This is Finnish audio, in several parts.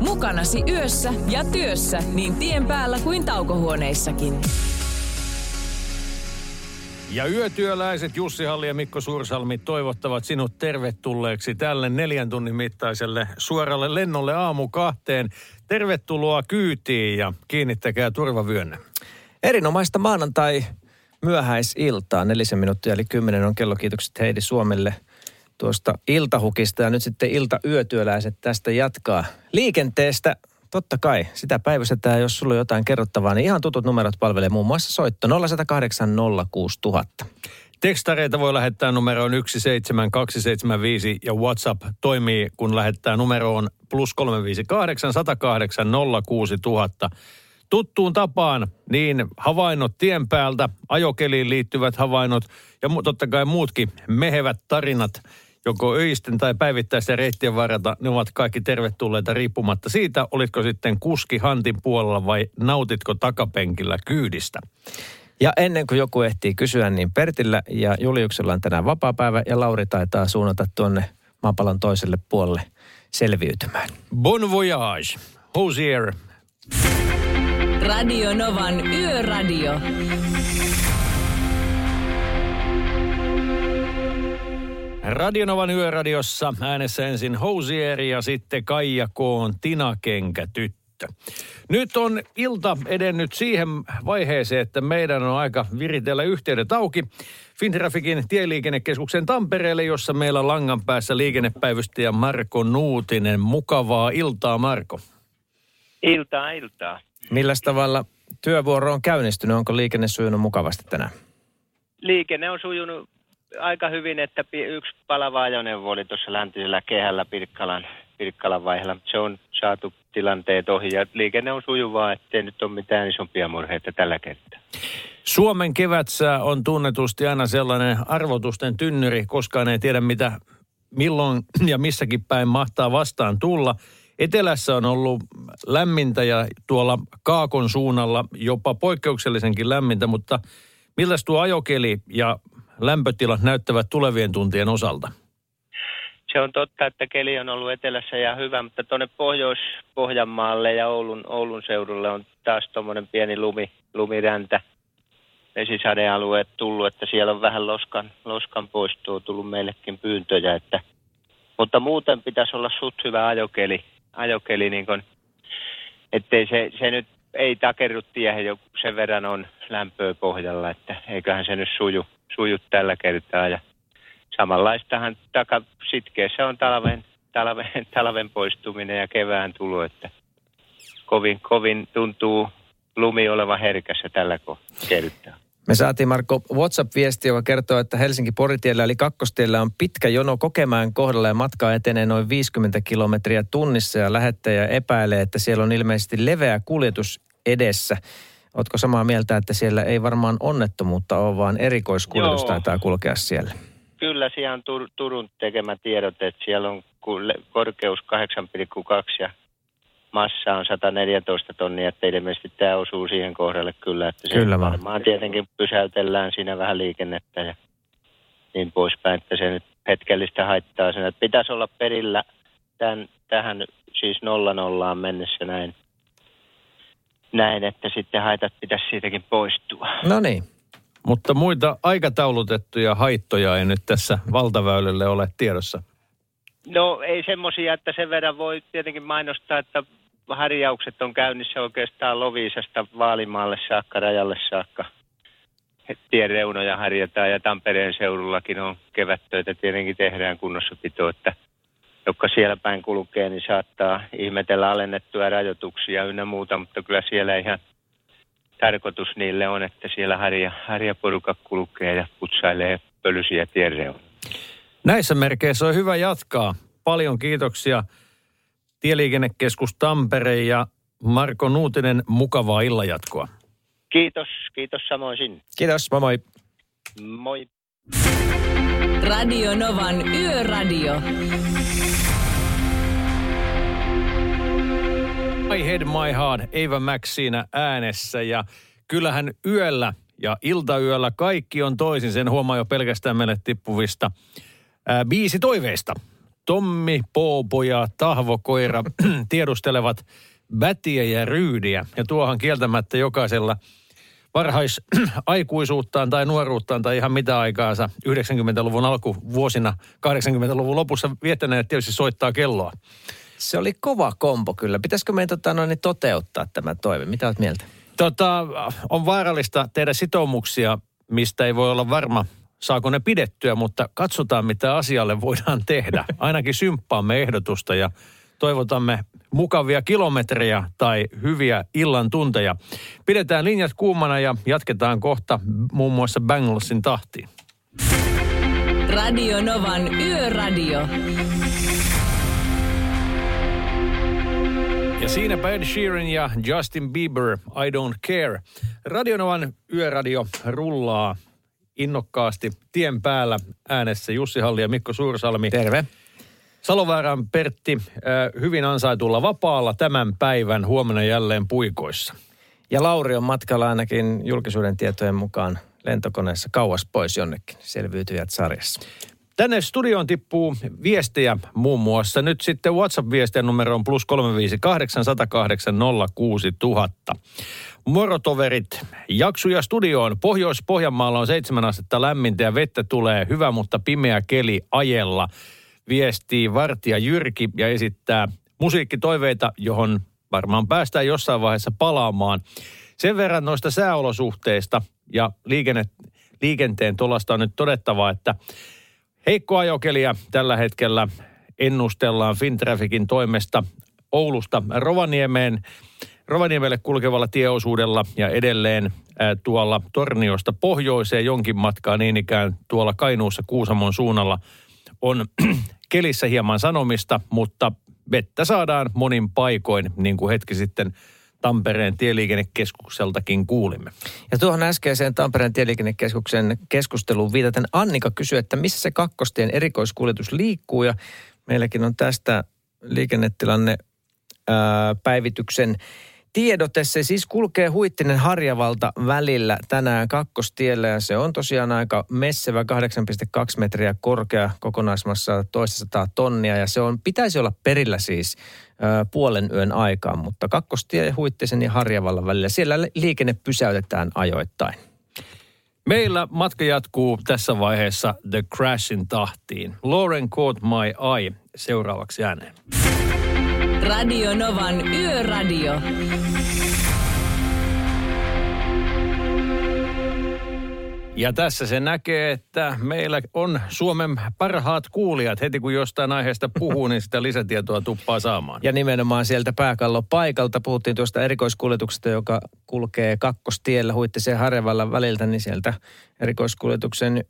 Mukanasi yössä ja työssä niin tien päällä kuin taukohuoneissakin. Ja yötyöläiset Jussi Halli ja Mikko Suursalmi toivottavat sinut tervetulleeksi tälle neljän tunnin mittaiselle suoralle lennolle aamu kahteen. Tervetuloa kyytiin ja kiinnittäkää turvavyönne. Erinomaista maanantai myöhäisiltaa. Nelisen minuuttia eli kymmenen on kello. Kiitokset Heidi Suomelle tuosta iltahukista. Ja nyt sitten ilta-yötyöläiset tästä jatkaa. Liikenteestä totta kai, sitä päivystetään, jos sulla on jotain kerrottavaa, niin ihan tutut numerot palvelee muun muassa soitto 0108 06000. Tekstareita voi lähettää numeroon 17275 ja WhatsApp toimii, kun lähettää numeroon plus 358 108 06000. Tuttuun tapaan niin havainnot tien päältä, ajokeliin liittyvät havainnot ja totta kai muutkin mehevät tarinat – joko öisten tai päivittäisten reittien varrelta, ne ovat kaikki tervetulleita riippumatta siitä, olitko sitten kuski Hantin puolella vai nautitko takapenkillä kyydistä. Ja ennen kuin joku ehtii kysyä, niin Pertillä ja Juliuksella on tänään vapaa-päivä ja Lauri taitaa suunnata tuonne maapallon toiselle puolelle selviytymään. Bon voyage. Hosier. Radio Novan Yöradio. Radionovan yöradiossa äänessä ensin Housieri ja sitten Kaija Koon Tinakenkä tyttö. Nyt on ilta edennyt siihen vaiheeseen, että meidän on aika viritellä yhteydet auki. Fintrafikin tieliikennekeskuksen Tampereelle, jossa meillä on langan päässä liikennepäivystäjä Marko Nuutinen. Mukavaa iltaa, Marko. Iltaa, iltaa. Millä tavalla työvuoro on käynnistynyt? Onko liikenne sujunut mukavasti tänään? Liikenne on sujunut aika hyvin, että yksi palava ajoneuvo oli tuossa läntisellä kehällä Pirkkalan, Pirkkalan vaiheella. Se on saatu tilanteet ohi ja liikenne on sujuvaa, ettei nyt ole mitään isompia murheita tällä kertaa. Suomen kevätsää on tunnetusti aina sellainen arvotusten tynnyri, koskaan ei tiedä mitä milloin ja missäkin päin mahtaa vastaan tulla. Etelässä on ollut lämmintä ja tuolla Kaakon suunnalla jopa poikkeuksellisenkin lämmintä, mutta miltä tuo ajokeli ja lämpötilat näyttävät tulevien tuntien osalta? Se on totta, että keli on ollut etelässä ja hyvä, mutta tuonne Pohjois-Pohjanmaalle ja Oulun, Oulun seudulle on taas tuommoinen pieni lumi, lumiräntä vesisadealueet tullut, että siellä on vähän loskan, loskan poistoa tullut meillekin pyyntöjä, että, mutta muuten pitäisi olla suht hyvä ajokeli, ajokeli niin kun, ettei se, se nyt ei takerru tiehen, jo sen verran on lämpöä pohjalla, että eiköhän se nyt suju, suju tällä kertaa. Ja samanlaistahan taka, sitkeessä on talven, talven, talven poistuminen ja kevään tulo, että kovin, kovin tuntuu lumi oleva herkässä tällä kertaa. Me saatiin Marko WhatsApp-viesti, joka kertoo, että Helsinki-Poritiellä eli kakkostiellä on pitkä jono kokemään kohdalla ja matka etenee noin 50 kilometriä tunnissa ja lähettäjä epäilee, että siellä on ilmeisesti leveä kuljetus edessä. Oletko samaa mieltä, että siellä ei varmaan onnettomuutta ole, vaan erikoiskuljetus Joo. taitaa kulkea siellä? Kyllä, siellä on Tur- Turun tekemä tiedot, että siellä on korkeus 8,2 ja massa on 114 tonnia, että ilmeisesti tämä osuu siihen kohdalle kyllä, että se kyllä vaan. varmaan tietenkin pysäytellään siinä vähän liikennettä ja niin poispäin, että se nyt hetkellistä haittaa sen. Että pitäisi olla perillä tämän, tähän siis nolla nollaan mennessä näin näin, että sitten haitat pitäisi siitäkin poistua. No niin. Mutta muita aikataulutettuja haittoja ei nyt tässä valtaväylälle ole tiedossa. No ei semmoisia, että sen verran voi tietenkin mainostaa, että harjaukset on käynnissä oikeastaan Loviisasta Vaalimaalle saakka, rajalle saakka. Tien reunoja harjataan ja Tampereen seudullakin on kevättöitä tietenkin tehdään kunnossapito, että – jotka siellä päin kulkee, niin saattaa ihmetellä alennettuja rajoituksia ynnä muuta, mutta kyllä siellä ihan tarkoitus niille on, että siellä harja, harjaporuka kulkee ja putsailee pölysiä tienreunaa. Näissä merkeissä on hyvä jatkaa. Paljon kiitoksia Tieliikennekeskus Tampere ja Marko Nuutinen, mukavaa illanjatkoa. Kiitos, kiitos samoin sinne. Kiitos, moi moi. Moi. Radio Novan Yöradio. My Head, My Heart, Eva Max siinä äänessä ja kyllähän yöllä ja iltayöllä kaikki on toisin. Sen huomaa jo pelkästään meille tippuvista ää, biisi toiveista. Tommi, Poopo ja Tahvo Koira tiedustelevat Bätiä ja Ryydiä. Ja tuohan kieltämättä jokaisella varhaisaikuisuuttaan tai nuoruuttaan tai ihan mitä aikaansa 90-luvun alkuvuosina, 80-luvun lopussa viettäneet tietysti soittaa kelloa. Se oli kova kompo kyllä. Pitäisikö meidän tota, noin, toteuttaa tämä toive? Mitä olet mieltä? Tota, on vaarallista tehdä sitoumuksia, mistä ei voi olla varma, saako ne pidettyä, mutta katsotaan, mitä asialle voidaan tehdä. Ainakin symppaamme ehdotusta ja toivotamme mukavia kilometrejä tai hyviä illan tunteja. Pidetään linjat kuumana ja jatketaan kohta muun muassa Banglesin tahtiin. Radio Novan Yöradio. Ja siinäpä Ed Sheeran ja Justin Bieber, I Don't Care. Radionovan yöradio rullaa innokkaasti tien päällä äänessä Jussi Halli ja Mikko Suursalmi. Terve. Saloväärän Pertti hyvin ansaitulla vapaalla tämän päivän huomenna jälleen puikoissa. Ja Lauri on matkalla ainakin julkisuuden tietojen mukaan lentokoneessa kauas pois jonnekin selviytyjät sarjassa. Tänne studioon tippuu viestejä muun muassa. Nyt sitten WhatsApp-viestien numero on plus 358 108 06000. Morotoverit, jaksuja studioon. Pohjois-Pohjanmaalla on seitsemän astetta lämmintä ja vettä tulee hyvä, mutta pimeä keli ajella. Viestii Vartija Jyrki ja esittää musiikkitoiveita, johon varmaan päästään jossain vaiheessa palaamaan. Sen verran noista sääolosuhteista ja liikenne, liikenteen tuollaista on nyt todettava, että Heikko ajokelia tällä hetkellä ennustellaan Fintrafikin toimesta Oulusta Rovaniemeen. Rovaniemelle kulkevalla tieosuudella ja edelleen ää, tuolla Torniosta pohjoiseen jonkin matkaa niin ikään tuolla Kainuussa Kuusamon suunnalla on kelissä hieman sanomista, mutta vettä saadaan monin paikoin, niin kuin hetki sitten Tampereen tieliikennekeskukseltakin kuulimme. Ja tuohon äskeiseen Tampereen tieliikennekeskuksen keskusteluun viitaten Annika kysyi, että missä se kakkostien erikoiskuljetus liikkuu ja meilläkin on tästä liikennetilanne ää, päivityksen tiedote. Se siis kulkee Huittinen Harjavalta välillä tänään kakkostiellä ja se on tosiaan aika messevä 8,2 metriä korkea kokonaismassa toista tonnia ja se on, pitäisi olla perillä siis puolen yön aikaan, mutta kakkostie Huittisen ja Harjavallan välillä. Siellä liikenne pysäytetään ajoittain. Meillä matka jatkuu tässä vaiheessa The Crashin tahtiin. Lauren Caught My Eye seuraavaksi ääneen. Radio Novan Yöradio. Ja tässä se näkee, että meillä on Suomen parhaat kuulijat. Heti kun jostain aiheesta puhuu, niin sitä lisätietoa tuppaa saamaan. Ja nimenomaan sieltä pääkallon paikalta puhuttiin tuosta erikoiskuljetuksesta, joka kulkee kakkostiellä Huittisen Harjavallan väliltä, niin sieltä erikoiskuljetuksen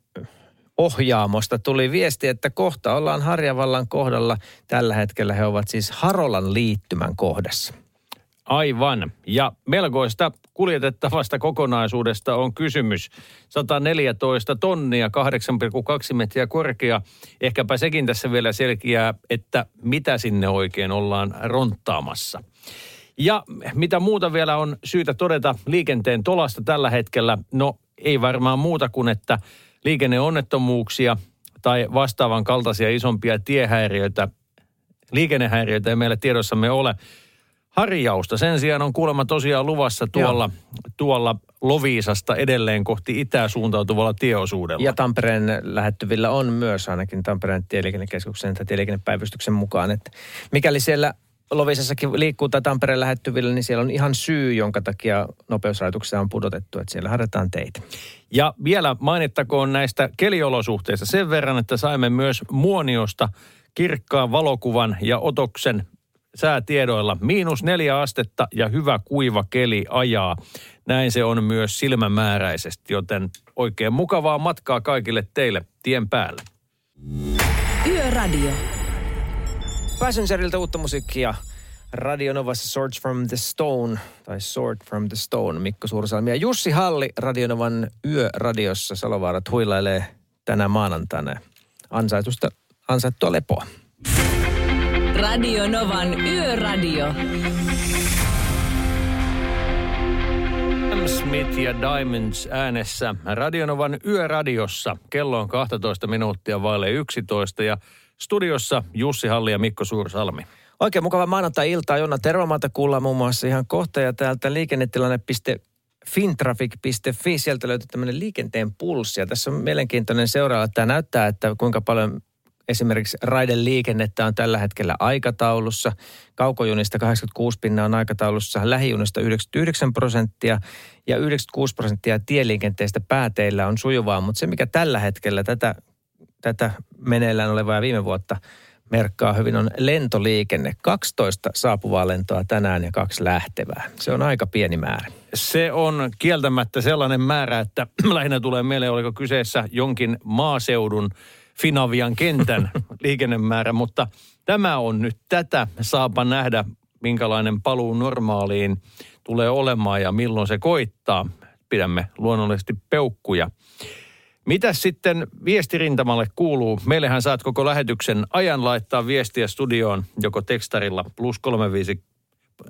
ohjaamosta tuli viesti, että kohta ollaan Harjavallan kohdalla. Tällä hetkellä he ovat siis Harolan liittymän kohdassa. Aivan. Ja melkoista kuljetettavasta kokonaisuudesta on kysymys. 114 tonnia, 8,2 metriä korkea. Ehkäpä sekin tässä vielä selkeää, että mitä sinne oikein ollaan ronttaamassa. Ja mitä muuta vielä on syytä todeta liikenteen tolasta tällä hetkellä? No ei varmaan muuta kuin, että liikenneonnettomuuksia tai vastaavan kaltaisia isompia tiehäiriöitä, liikennehäiriöitä ei meillä tiedossamme ole. Harjausta sen sijaan on kuulemma tosiaan luvassa tuolla, tuolla Loviisasta edelleen kohti itää suuntautuvalla tieosuudella. Ja Tampereen lähettyvillä on myös ainakin Tampereen tieliikennekeskuksen tai tieliikennepäivystyksen mukaan, että mikäli siellä Lovisessakin liikkuu tai Tampereen lähettyvillä, niin siellä on ihan syy, jonka takia nopeusrajoituksia on pudotettu, että siellä harjoitetaan teitä. Ja vielä mainittakoon näistä keliolosuhteista sen verran, että saimme myös Muoniosta kirkkaan valokuvan ja otoksen säätiedoilla. Miinus neljä astetta ja hyvä kuiva keli ajaa. Näin se on myös silmämääräisesti, joten oikein mukavaa matkaa kaikille teille tien päällä. Yöradio. Passengerilta uutta musiikkia Radio Novassa Swords from the Stone, tai Sword from the Stone, Mikko Suursalmi ja Jussi Halli Radionovan yöradiossa. Salovaarat huilailee tänä maanantaina ansaitusta, ansaittua lepoa. Radio Novan Yöradio. Smith ja Diamonds äänessä Radionovan yöradiossa. Kello on 12 minuuttia vaille 11 ja studiossa Jussi Halli ja Mikko Suursalmi. Oikein mukava maanantai-iltaa. Jonna Tervomaata kuullaan muun muassa ihan kohta ja täältä liikennetilanne.fintraffic.fi. Sieltä löytyy tämmöinen liikenteen pulssi. Ja tässä on mielenkiintoinen seuraava. Tämä näyttää, että kuinka paljon esimerkiksi raideliikennettä on tällä hetkellä aikataulussa. Kaukojunista 86 pinnaa on aikataulussa, lähijunista 99 prosenttia ja 96 prosenttia tieliikenteestä pääteillä on sujuvaa. Mutta se, mikä tällä hetkellä tätä, tätä meneillään olevaa viime vuotta merkkaa hyvin, on lentoliikenne. 12 saapuvaa lentoa tänään ja kaksi lähtevää. Se on aika pieni määrä. Se on kieltämättä sellainen määrä, että lähinnä tulee mieleen, oliko kyseessä jonkin maaseudun Finavian kentän liikennemäärä, mutta tämä on nyt tätä. Saapa nähdä, minkälainen paluu normaaliin tulee olemaan ja milloin se koittaa. Pidämme luonnollisesti peukkuja. Mitä sitten viestirintamalle kuuluu? Meillähän saat koko lähetyksen ajan laittaa viestiä studioon joko tekstarilla plus 35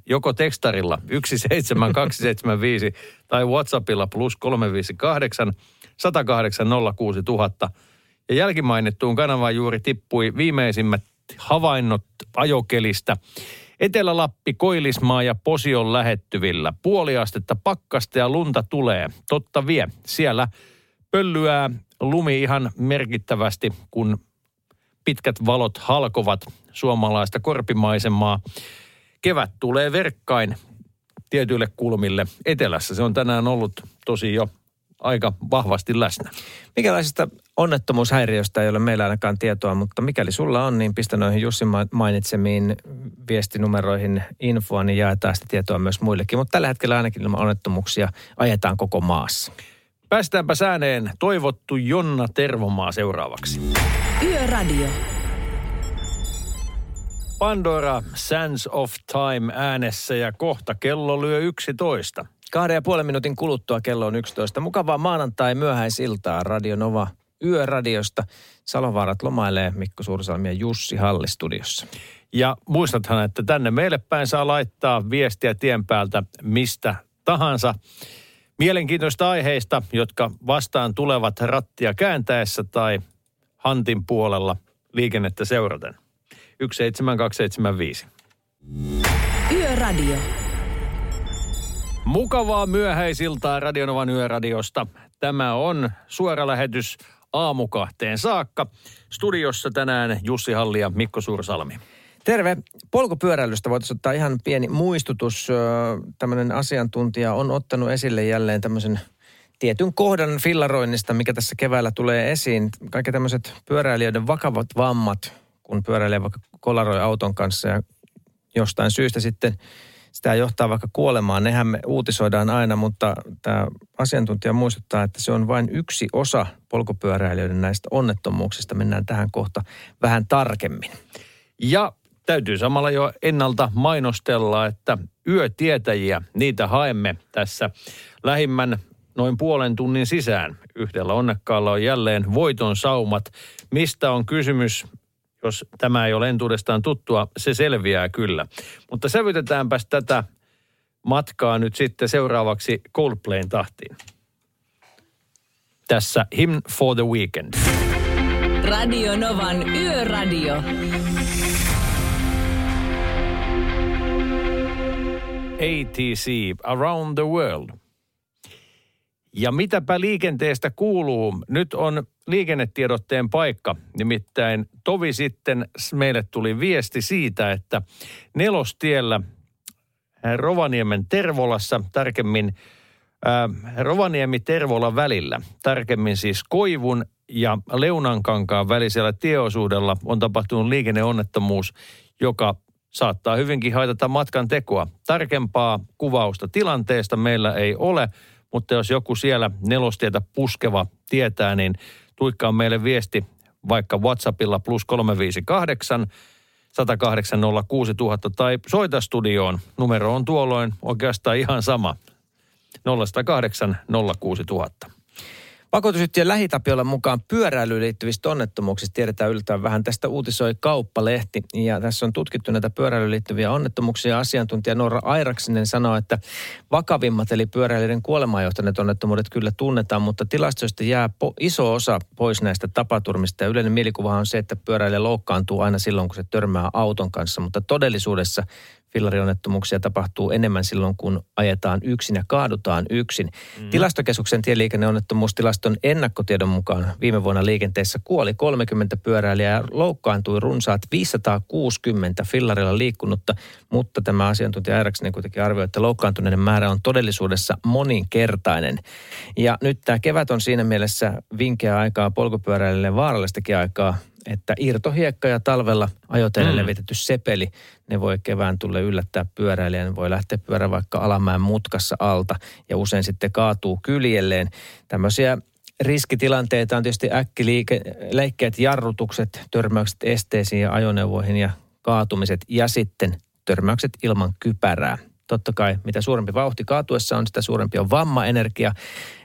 joko tekstarilla 17275 tai Whatsappilla plus 358 108 06000. Ja jälkimainittuun kanavaan juuri tippui viimeisimmät havainnot ajokelistä. Etelä-Lappi, Koilismaa ja Posion lähettyvillä. Puoliastetta pakkasta ja lunta tulee. Totta vie. Siellä pöllyää lumi ihan merkittävästi, kun pitkät valot halkovat suomalaista korpimaisemaa. Kevät tulee verkkain tietyille kulmille etelässä. Se on tänään ollut tosi jo aika vahvasti läsnä. Mikälaisista onnettomuushäiriöistä ei ole meillä ainakaan tietoa, mutta mikäli sulla on, niin pistä noihin Jussin mainitsemiin viestinumeroihin infoa, niin jaetaan sitä tietoa myös muillekin. Mutta tällä hetkellä ainakin ilman onnettomuuksia ajetaan koko maassa. Päästäänpä sääneen toivottu Jonna Tervomaa seuraavaksi. Yöradio. Pandora Sands of Time äänessä ja kohta kello lyö 11. Kahden ja puolen minuutin kuluttua kello on 11. Mukavaa maanantai myöhäisiltaa Radio Nova Yöradiosta. Salovaarat lomailee Mikko Suursalmi ja Jussi Halli studiossa. Ja muistathan, että tänne meille päin saa laittaa viestiä tien päältä mistä tahansa. Mielenkiintoista aiheista, jotka vastaan tulevat rattia kääntäessä tai Hantin puolella liikennettä seuraten. 17275. Yöradio. Mukavaa myöhäisiltaa Radionovan yöradiosta. Tämä on suora lähetys aamukahteen saakka. Studiossa tänään Jussi Halli ja Mikko Suursalmi. Terve. Polkupyöräilystä voitaisiin ottaa ihan pieni muistutus. Tämmöinen asiantuntija on ottanut esille jälleen tämmöisen tietyn kohdan fillaroinnista, mikä tässä keväällä tulee esiin. Kaikki tämmöiset pyöräilijöiden vakavat vammat, kun pyöräilee vaikka kolaroi auton kanssa ja jostain syystä sitten sitä johtaa vaikka kuolemaan. Nehän me uutisoidaan aina, mutta tämä asiantuntija muistuttaa, että se on vain yksi osa polkupyöräilijöiden näistä onnettomuuksista. Mennään tähän kohta vähän tarkemmin. Ja täytyy samalla jo ennalta mainostella, että yötietäjiä, niitä haemme tässä lähimmän noin puolen tunnin sisään. Yhdellä onnekkaalla on jälleen voiton saumat. Mistä on kysymys? Jos tämä ei ole entuudestaan tuttua, se selviää kyllä. Mutta sävytetäänpäs tätä matkaa nyt sitten seuraavaksi Coldplayn tahtiin. Tässä Hymn for the Weekend. Radio Novan Yöradio. ATC, Around the World. Ja mitäpä liikenteestä kuuluu? Nyt on liikennetiedotteen paikka. Nimittäin tovi sitten meille tuli viesti siitä, että nelostiellä Rovaniemen Tervolassa, tarkemmin äh, Rovaniemi-Tervola välillä, tarkemmin siis Koivun ja Leunankankaan välisellä tieosuudella on tapahtunut liikenneonnettomuus, joka saattaa hyvinkin haitata matkan tekoa. Tarkempaa kuvausta tilanteesta meillä ei ole, mutta jos joku siellä nelostietä puskeva tietää, niin tuikkaa meille viesti vaikka WhatsAppilla plus 358 108 06000 tai soita studioon. Numero on tuolloin oikeastaan ihan sama. 0108 06000. Vakuutusyhtiön lähitapiolla mukaan pyöräilyyn liittyvistä onnettomuuksista tiedetään yllättävän vähän. Tästä uutisoi Kauppalehti ja tässä on tutkittu näitä pyöräilyyn liittyviä onnettomuuksia. Asiantuntija Noora Airaksinen sanoo, että vakavimmat eli pyöräilijöiden kuolemaan johtaneet onnettomuudet kyllä tunnetaan, mutta tilastoista jää po- iso osa pois näistä tapaturmista. Ja yleinen mielikuva on se, että pyöräilijä loukkaantuu aina silloin, kun se törmää auton kanssa, mutta todellisuudessa fillarionettomuuksia tapahtuu enemmän silloin, kun ajetaan yksin ja kaadutaan yksin. Mm. Tilastokeskuksen tieliikenneonnettomuustilaston ennakkotiedon mukaan viime vuonna liikenteessä kuoli 30 pyöräilijää ja loukkaantui runsaat 560 fillarilla liikkunutta, mutta tämä asiantuntija Airaksinen kuitenkin arvioi, että loukkaantuneiden määrä on todellisuudessa moninkertainen. Ja nyt tämä kevät on siinä mielessä vinkeä aikaa polkupyöräilijälle vaarallistakin aikaa että irtohiekka ja talvella ajoteille mm. levitetty sepeli, ne voi kevään tulle yllättää pyöräilijän. Voi lähteä pyörä vaikka alamäen mutkassa alta ja usein sitten kaatuu kyljelleen. Tämmöisiä riskitilanteita on tietysti äkkiliikkeet, jarrutukset, törmäykset esteisiin ja ajoneuvoihin ja kaatumiset ja sitten törmäykset ilman kypärää totta kai mitä suurempi vauhti kaatuessa on, sitä suurempi on vammaenergia.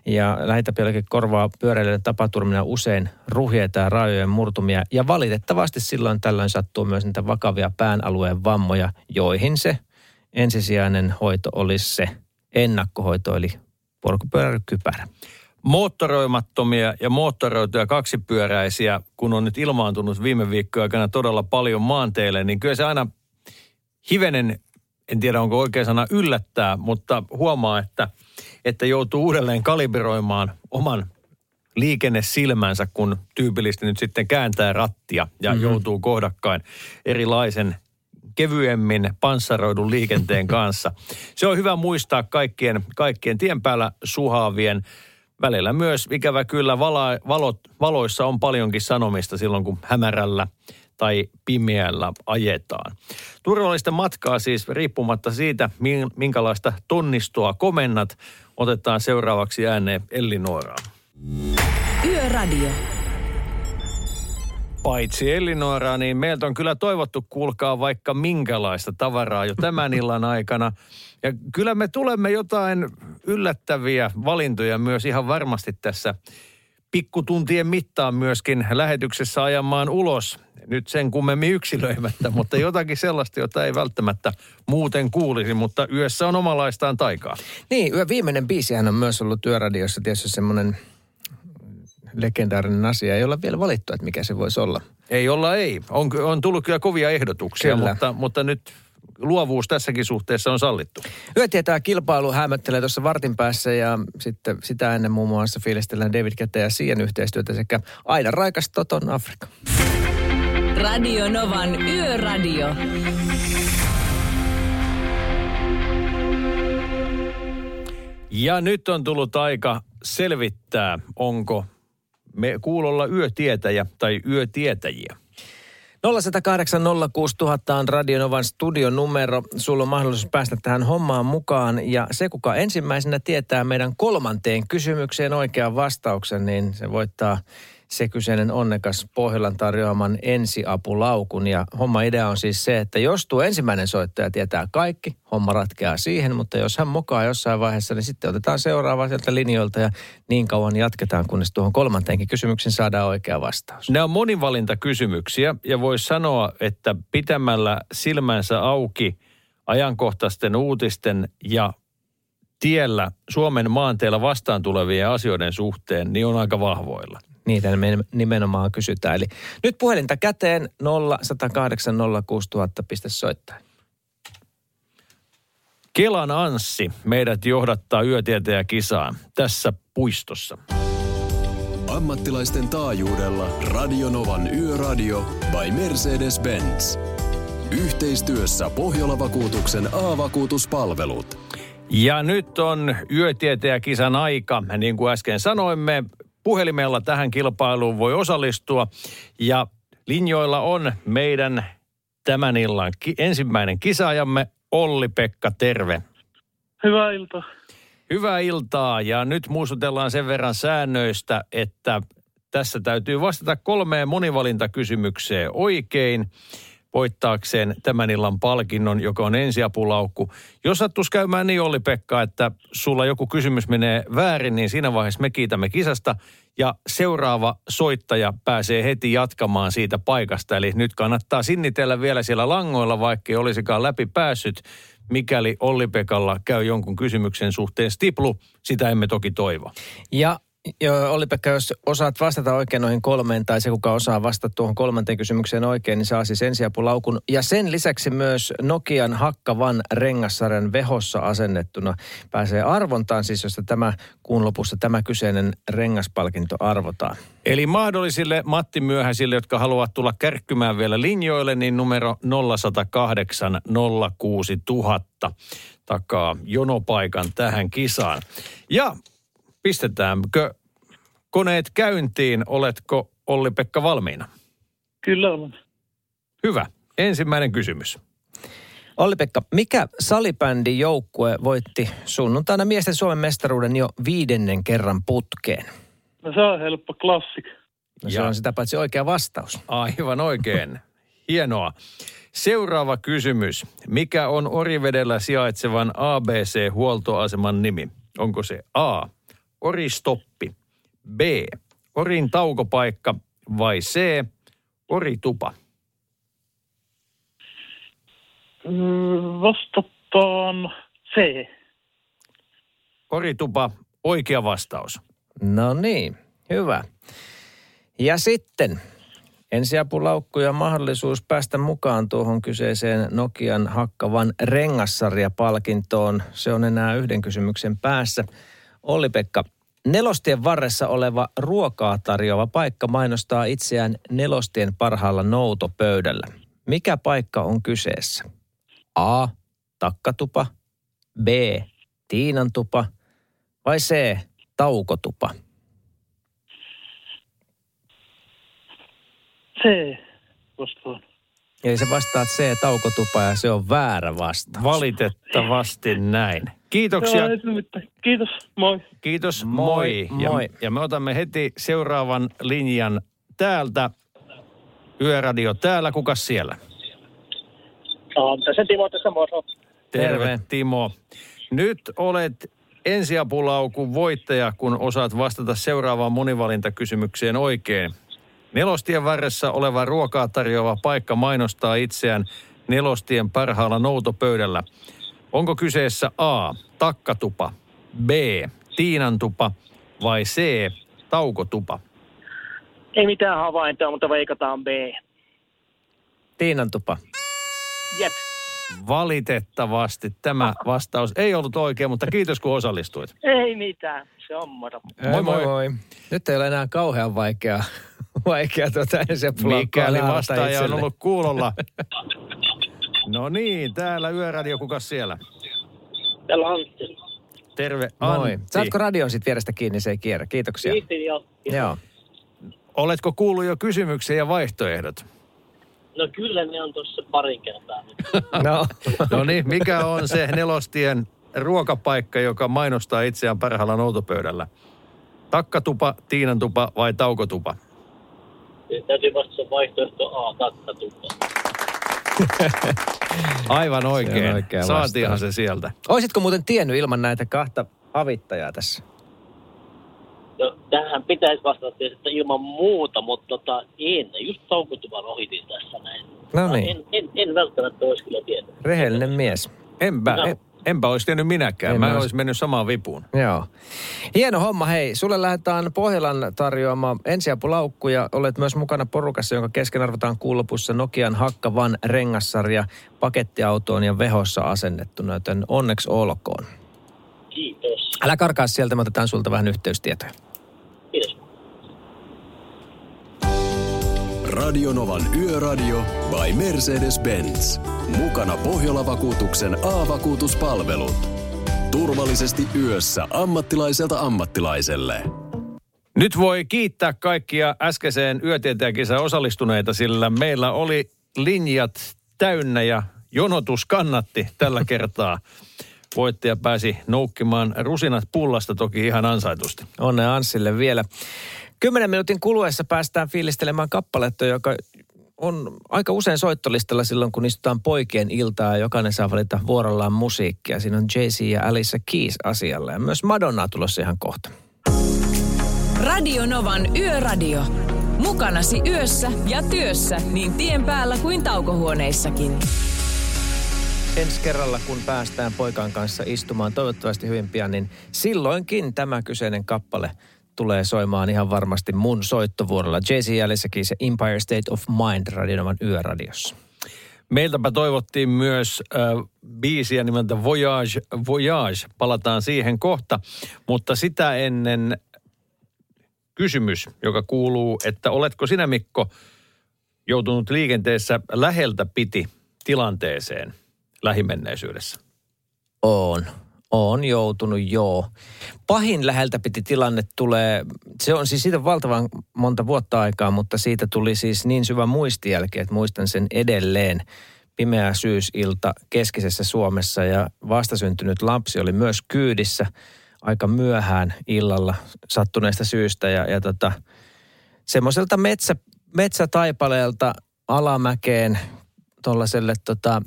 Ja lähitäpiölläkin korvaa pyöräilijöiden tapaturmina usein ruhjeita ja rajojen murtumia. Ja valitettavasti silloin tällöin sattuu myös niitä vakavia päänalueen vammoja, joihin se ensisijainen hoito olisi se ennakkohoito, eli polkupyöräkypärä moottoroimattomia ja moottoroituja kaksipyöräisiä, kun on nyt ilmaantunut viime viikkojen aikana todella paljon maanteille, niin kyllä se aina hivenen en tiedä onko oikea sana yllättää, mutta huomaa, että, että joutuu uudelleen kalibroimaan oman liikennesilmänsä, kun tyypillisesti nyt sitten kääntää rattia ja mm-hmm. joutuu kohdakkain erilaisen kevyemmin panssaroidun liikenteen kanssa. Se on hyvä muistaa kaikkien, kaikkien tien päällä suhaavien. Välillä myös ikävä kyllä vala, valot, valoissa on paljonkin sanomista silloin, kun hämärällä – tai pimeällä ajetaan. Turvallista matkaa siis riippumatta siitä, minkälaista tonnistoa komennat, otetaan seuraavaksi ääneen Elli Nooraan. Yöradio. Paitsi Ellinooraa, niin meiltä on kyllä toivottu kuulkaa vaikka minkälaista tavaraa jo tämän illan aikana. Ja kyllä me tulemme jotain yllättäviä valintoja myös ihan varmasti tässä pikkutuntien mittaan myöskin lähetyksessä ajamaan ulos nyt sen kummemmin yksilöimättä, mutta jotakin sellaista, jota ei välttämättä muuten kuulisi, mutta yössä on omalaistaan taikaa. Niin, yö viimeinen biisihän on myös ollut työradiossa tietysti semmoinen legendaarinen asia. Ei olla vielä valittu, että mikä se voisi olla. Ei olla, ei. On, on tullut kyllä kovia ehdotuksia, kyllä. Mutta, mutta nyt luovuus tässäkin suhteessa on sallittu. Yötietä kilpailu hämöttelee tuossa vartin päässä ja sitten sitä ennen muun muassa fiilistellään David Kette ja Sien yhteistyötä sekä Aida Raikas Toton Afrika. Radio Novan Yöradio. Ja nyt on tullut aika selvittää, onko me kuulolla yötietäjä tai yötietäjiä. 0108 06000 on Radionovan studionumero. Sulla on mahdollisuus päästä tähän hommaan mukaan. Ja se, kuka ensimmäisenä tietää meidän kolmanteen kysymykseen oikean vastauksen, niin se voittaa se kyseinen onnekas Pohjolan tarjoaman ensiapulaukun. Ja homma idea on siis se, että jos tuo ensimmäinen soittaja tietää kaikki, homma ratkeaa siihen, mutta jos hän mokaa jossain vaiheessa, niin sitten otetaan seuraava sieltä linjoilta ja niin kauan jatketaan, kunnes tuohon kolmanteenkin kysymyksen saadaan oikea vastaus. Ne on monivalintakysymyksiä ja voisi sanoa, että pitämällä silmänsä auki ajankohtaisten uutisten ja tiellä Suomen maanteella vastaan tulevien asioiden suhteen, niin on aika vahvoilla. Niitä me nimenomaan kysytään. Eli nyt puhelinta käteen 0108 06000, pistä soittaa. Kelan Anssi meidät johdattaa yötieteen kisaan tässä puistossa. Ammattilaisten taajuudella Radionovan Yöradio by Mercedes-Benz. Yhteistyössä Pohjola-vakuutuksen A-vakuutuspalvelut. Ja nyt on yötieteen kisan aika. Niin kuin äsken sanoimme, puhelimella tähän kilpailuun voi osallistua. Ja linjoilla on meidän tämän illan ki- ensimmäinen kisaajamme Olli-Pekka, terve. Hyvää iltaa. Hyvää iltaa ja nyt muistutellaan sen verran säännöistä, että tässä täytyy vastata kolmeen monivalintakysymykseen oikein. Voittaakseen tämän illan palkinnon, joka on ensiapulaukku. Jos sattuisi käymään niin, Olli-Pekka, että sulla joku kysymys menee väärin, niin siinä vaiheessa me kiitämme kisasta ja seuraava soittaja pääsee heti jatkamaan siitä paikasta. Eli nyt kannattaa sinnitellä vielä siellä langoilla, vaikka ei olisikaan läpi päässyt, mikäli Olli-Pekalla käy jonkun kysymyksen suhteen stiplu. Sitä emme toki toivo. Ja Joo, Olli-Pekka, jos osaat vastata oikein noihin kolmeen, tai se kuka osaa vastata tuohon kolmanteen kysymykseen oikein, niin saa siis ensiapulaukun. Ja sen lisäksi myös Nokian hakkavan rengassarjan vehossa asennettuna pääsee arvontaan, siis josta tämä kuun lopussa tämä kyseinen rengaspalkinto arvotaan. Eli mahdollisille Matti Myöhäisille, jotka haluavat tulla kärkkymään vielä linjoille, niin numero 0108 06000 takaa jonopaikan tähän kisaan. Ja pistetäänkö koneet käyntiin? Oletko Olli-Pekka valmiina? Kyllä olen. Hyvä. Ensimmäinen kysymys. Olli-Pekka, mikä salibändin joukkue voitti sunnuntaina miesten Suomen mestaruuden jo viidennen kerran putkeen? No se on helppo klassik. No se on sitä paitsi oikea vastaus. Aivan oikein. Hienoa. Seuraava kysymys. Mikä on Orivedellä sijaitsevan ABC-huoltoaseman nimi? Onko se A. Oristoppi, B. Orin taukopaikka vai C. Oritupa? Mm, Vastataan C. Oritupa, oikea vastaus. No niin, hyvä. Ja sitten ensiapulaukku ja mahdollisuus päästä mukaan tuohon kyseiseen Nokian hakkavan rengassarja-palkintoon. Se on enää yhden kysymyksen päässä. Olli-Pekka, nelostien varressa oleva ruokaa tarjoava paikka mainostaa itseään nelostien parhaalla noutopöydällä. Mikä paikka on kyseessä? A. Takkatupa. B. Tiinantupa. Vai C. Taukotupa. C. Vastaan. Eli se vastaat C. Taukotupa ja se on väärä vastaus. Valitettavasti näin. Kiitoksia. Kiitos. Moi. Kiitos, Moi, moi. moi. Ja, ja me otamme heti seuraavan linjan täältä. Yöradio täällä, kuka siellä? On tässä Timo tässä moro. Terve, Terve. Timo. Nyt olet ensiapulaukun voittaja, kun osaat vastata seuraavaan monivalintakysymykseen oikein. Nelostien varressa oleva ruokaa tarjoava paikka mainostaa itseään nelostien parhaalla noutopöydällä. Onko kyseessä A. Takkatupa, B. Tiinantupa vai C. Taukotupa? Ei mitään havaintoa, mutta veikataan B. Tiinantupa. Jep. Valitettavasti tämä vastaus ei ollut oikein, mutta kiitos kun osallistuit. Ei mitään. Se on moro. Moi, moi. moi. Nyt ei ole enää kauhean vaikeaa, vaikeaa tuota Mikäli naarata vastaaja on ollut kuulolla. No niin, täällä Yöradio, kuka siellä? Täällä on Antti. Terve Moi. Antti. Saatko radion sit vierestä kiinni, se ei kierrä. Kiitoksia. Kiitin jo. Joo. Oletko kuullut jo kysymyksen ja vaihtoehdot? No kyllä ne on tuossa pari kertaa nyt. No, No niin, mikä on se nelostien ruokapaikka, joka mainostaa itseään parhaalla noutopöydällä? Takkatupa, tiinantupa vai taukotupa? Täytyy vastata vaihtoehto A, takkatupa. Aivan oikein. oikea Saatiinhan vastaus. se sieltä. oisitko muuten tiennyt ilman näitä kahta avittajaa tässä? No, tähän pitäisi vastata tietysti että ilman muuta, mutta tota, en. Just taukotuvan ohitin tässä näin. No niin. En, en, en välttämättä olisi kyllä tiennyt. Rehellinen mies. Enpä, No. en, enpä olisi tiennyt minäkään. En Mä olisi mennyt samaan vipuun. Joo. Hieno homma. Hei, sulle lähdetään Pohjolan tarjoama ensiapulaukku ja olet myös mukana porukassa, jonka kesken arvotaan kuulopussa Nokian hakkavan rengassarja pakettiautoon ja vehossa asennettuna, joten onneksi olkoon. Kiitos. Älä karkaa sieltä, me otetaan sulta vähän yhteystietoja. Radionovan Yöradio by Mercedes-Benz. Mukana Pohjola-vakuutuksen A-vakuutuspalvelut. Turvallisesti yössä ammattilaiselta ammattilaiselle. Nyt voi kiittää kaikkia äskeiseen yötietäjäkisään osallistuneita, sillä meillä oli linjat täynnä ja jonotus kannatti tällä kertaa. Voittaja pääsi noukkimaan rusinat pullasta toki ihan ansaitusti. Onnea Anssille vielä. Kymmenen minuutin kuluessa päästään fiilistelemään kappaletta, joka on aika usein soittolistalla silloin, kun istutaan poikien iltaa ja jokainen saa valita vuorollaan musiikkia. Siinä on Jay-Z ja Alicia Keys asialla ja myös Madonna tulossa ihan kohta. Radio Novan Yöradio. Mukanasi yössä ja työssä niin tien päällä kuin taukohuoneissakin. Ensi kerralla, kun päästään poikan kanssa istumaan, toivottavasti hyvin pian, niin silloinkin tämä kyseinen kappale tulee soimaan ihan varmasti mun soittovuorolla. Jay-Z Alice se Empire State of Mind radionovan yöradiossa. Meiltäpä toivottiin myös äh, biisiä nimeltä Voyage, Voyage. Palataan siihen kohta. Mutta sitä ennen kysymys, joka kuuluu, että oletko sinä Mikko joutunut liikenteessä läheltä piti tilanteeseen lähimenneisyydessä? On. On joutunut, joo. Pahin läheltä piti tilanne tulee, se on siis siitä valtavan monta vuotta aikaa, mutta siitä tuli siis niin syvä muistijälki, että muistan sen edelleen. Pimeä syysilta keskisessä Suomessa ja vastasyntynyt lapsi oli myös kyydissä aika myöhään illalla sattuneesta syystä. Ja, ja tota, semmoiselta metsä, metsätaipaleelta alamäkeen tuollaiselle tota,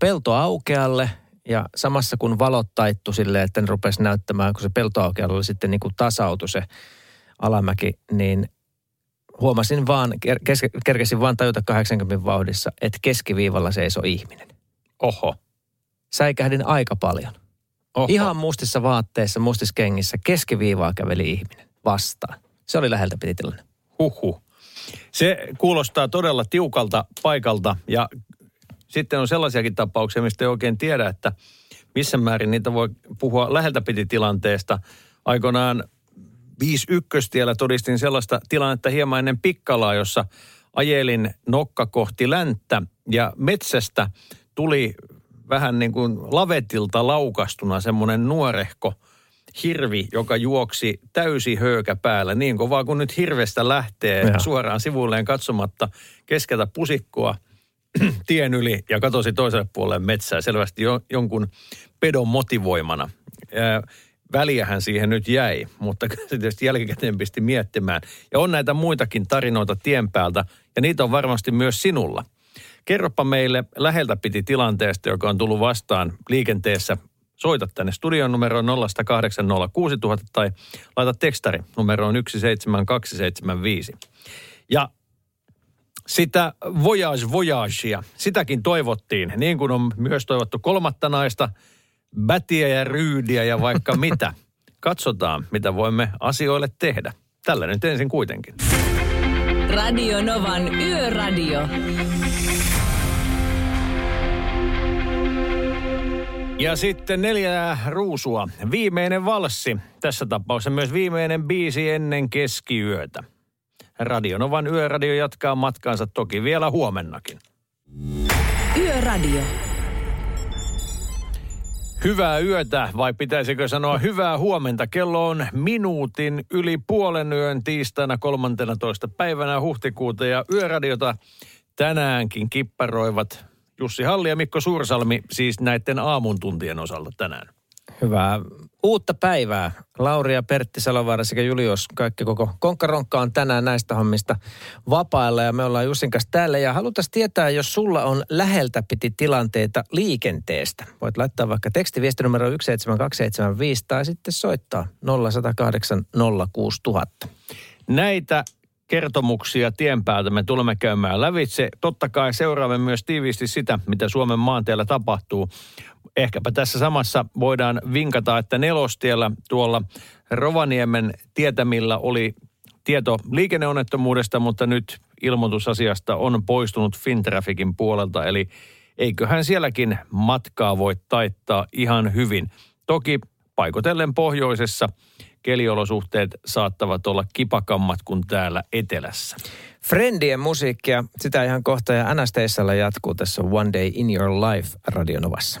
peltoaukealle – ja samassa kun valot taittu silleen, että ne rupesi näyttämään, kun se peltoaukealla oli sitten niin kuin tasautui se alamäki, niin huomasin vaan, kes, kerkesin vaan tajuta 80 vauhdissa, että keskiviivalla seisoo ihminen. Oho. Säikähdin aika paljon. Oho. Ihan mustissa vaatteissa, mustissa kengissä, keskiviivaa käveli ihminen vastaan. Se oli läheltä piti tilanne. Huhhuh. Se kuulostaa todella tiukalta paikalta ja sitten on sellaisiakin tapauksia, mistä ei oikein tiedä, että missä määrin niitä voi puhua läheltä piti tilanteesta. Aikoinaan 51 tiellä todistin sellaista tilannetta hieman ennen Pikkalaa, jossa ajelin nokka kohti länttä ja metsästä tuli vähän niin kuin lavetilta laukastuna semmoinen nuorehko hirvi, joka juoksi täysi höykä päällä niin kovaa kuin nyt hirvestä lähtee ja. suoraan sivuilleen katsomatta keskeltä pusikkoa – tien yli ja katosi toiselle puolelle metsää selvästi jo, jonkun pedon motivoimana. Ää, väliähän siihen nyt jäi, mutta se tietysti jälkikäteen pisti miettimään. Ja on näitä muitakin tarinoita tien päältä, ja niitä on varmasti myös sinulla. Kerropa meille läheltä piti tilanteesta, joka on tullut vastaan liikenteessä. Soita tänne studion numeroon 0806000 tai laita tekstari numeroon 17275. Ja sitä Voyage Voyagea, sitäkin toivottiin, niin kuin on myös toivottu kolmatta naista, Bätiä ja Ryydiä ja vaikka mitä. Katsotaan, mitä voimme asioille tehdä. Tällä nyt ensin kuitenkin. Radio Novan Yöradio. Ja sitten neljä ruusua. Viimeinen valssi. Tässä tapauksessa myös viimeinen biisi ennen keskiyötä. Radionovan yöradio jatkaa matkaansa toki vielä huomennakin. Yöradio. Hyvää yötä, vai pitäisikö sanoa hyvää huomenta? Kello on minuutin yli puolen yön tiistaina 13. päivänä huhtikuuta ja yöradiota tänäänkin kipparoivat Jussi Halli ja Mikko Suursalmi siis näiden aamun tuntien osalta tänään. Hyvää uutta päivää. Lauri ja Pertti Salovaara sekä Julius, kaikki koko konkkaronkka on tänään näistä hommista vapailla ja me ollaan Jussin kanssa täällä. Ja halutaan tietää, jos sulla on läheltä piti tilanteita liikenteestä. Voit laittaa vaikka tekstiviesti numero 17275 tai sitten soittaa 0108 06000. Näitä kertomuksia tien päältä me tulemme käymään lävitse. Totta kai seuraamme myös tiiviisti sitä, mitä Suomen maanteella tapahtuu ehkäpä tässä samassa voidaan vinkata, että nelostiellä tuolla Rovaniemen tietämillä oli tieto liikenneonnettomuudesta, mutta nyt ilmoitusasiasta on poistunut Fintrafikin puolelta, eli eiköhän sielläkin matkaa voi taittaa ihan hyvin. Toki paikotellen pohjoisessa keliolosuhteet saattavat olla kipakammat kuin täällä etelässä. Friendien musiikkia, sitä ihan kohta ja Anastaisella jatkuu tässä One Day in Your Life radionovassa.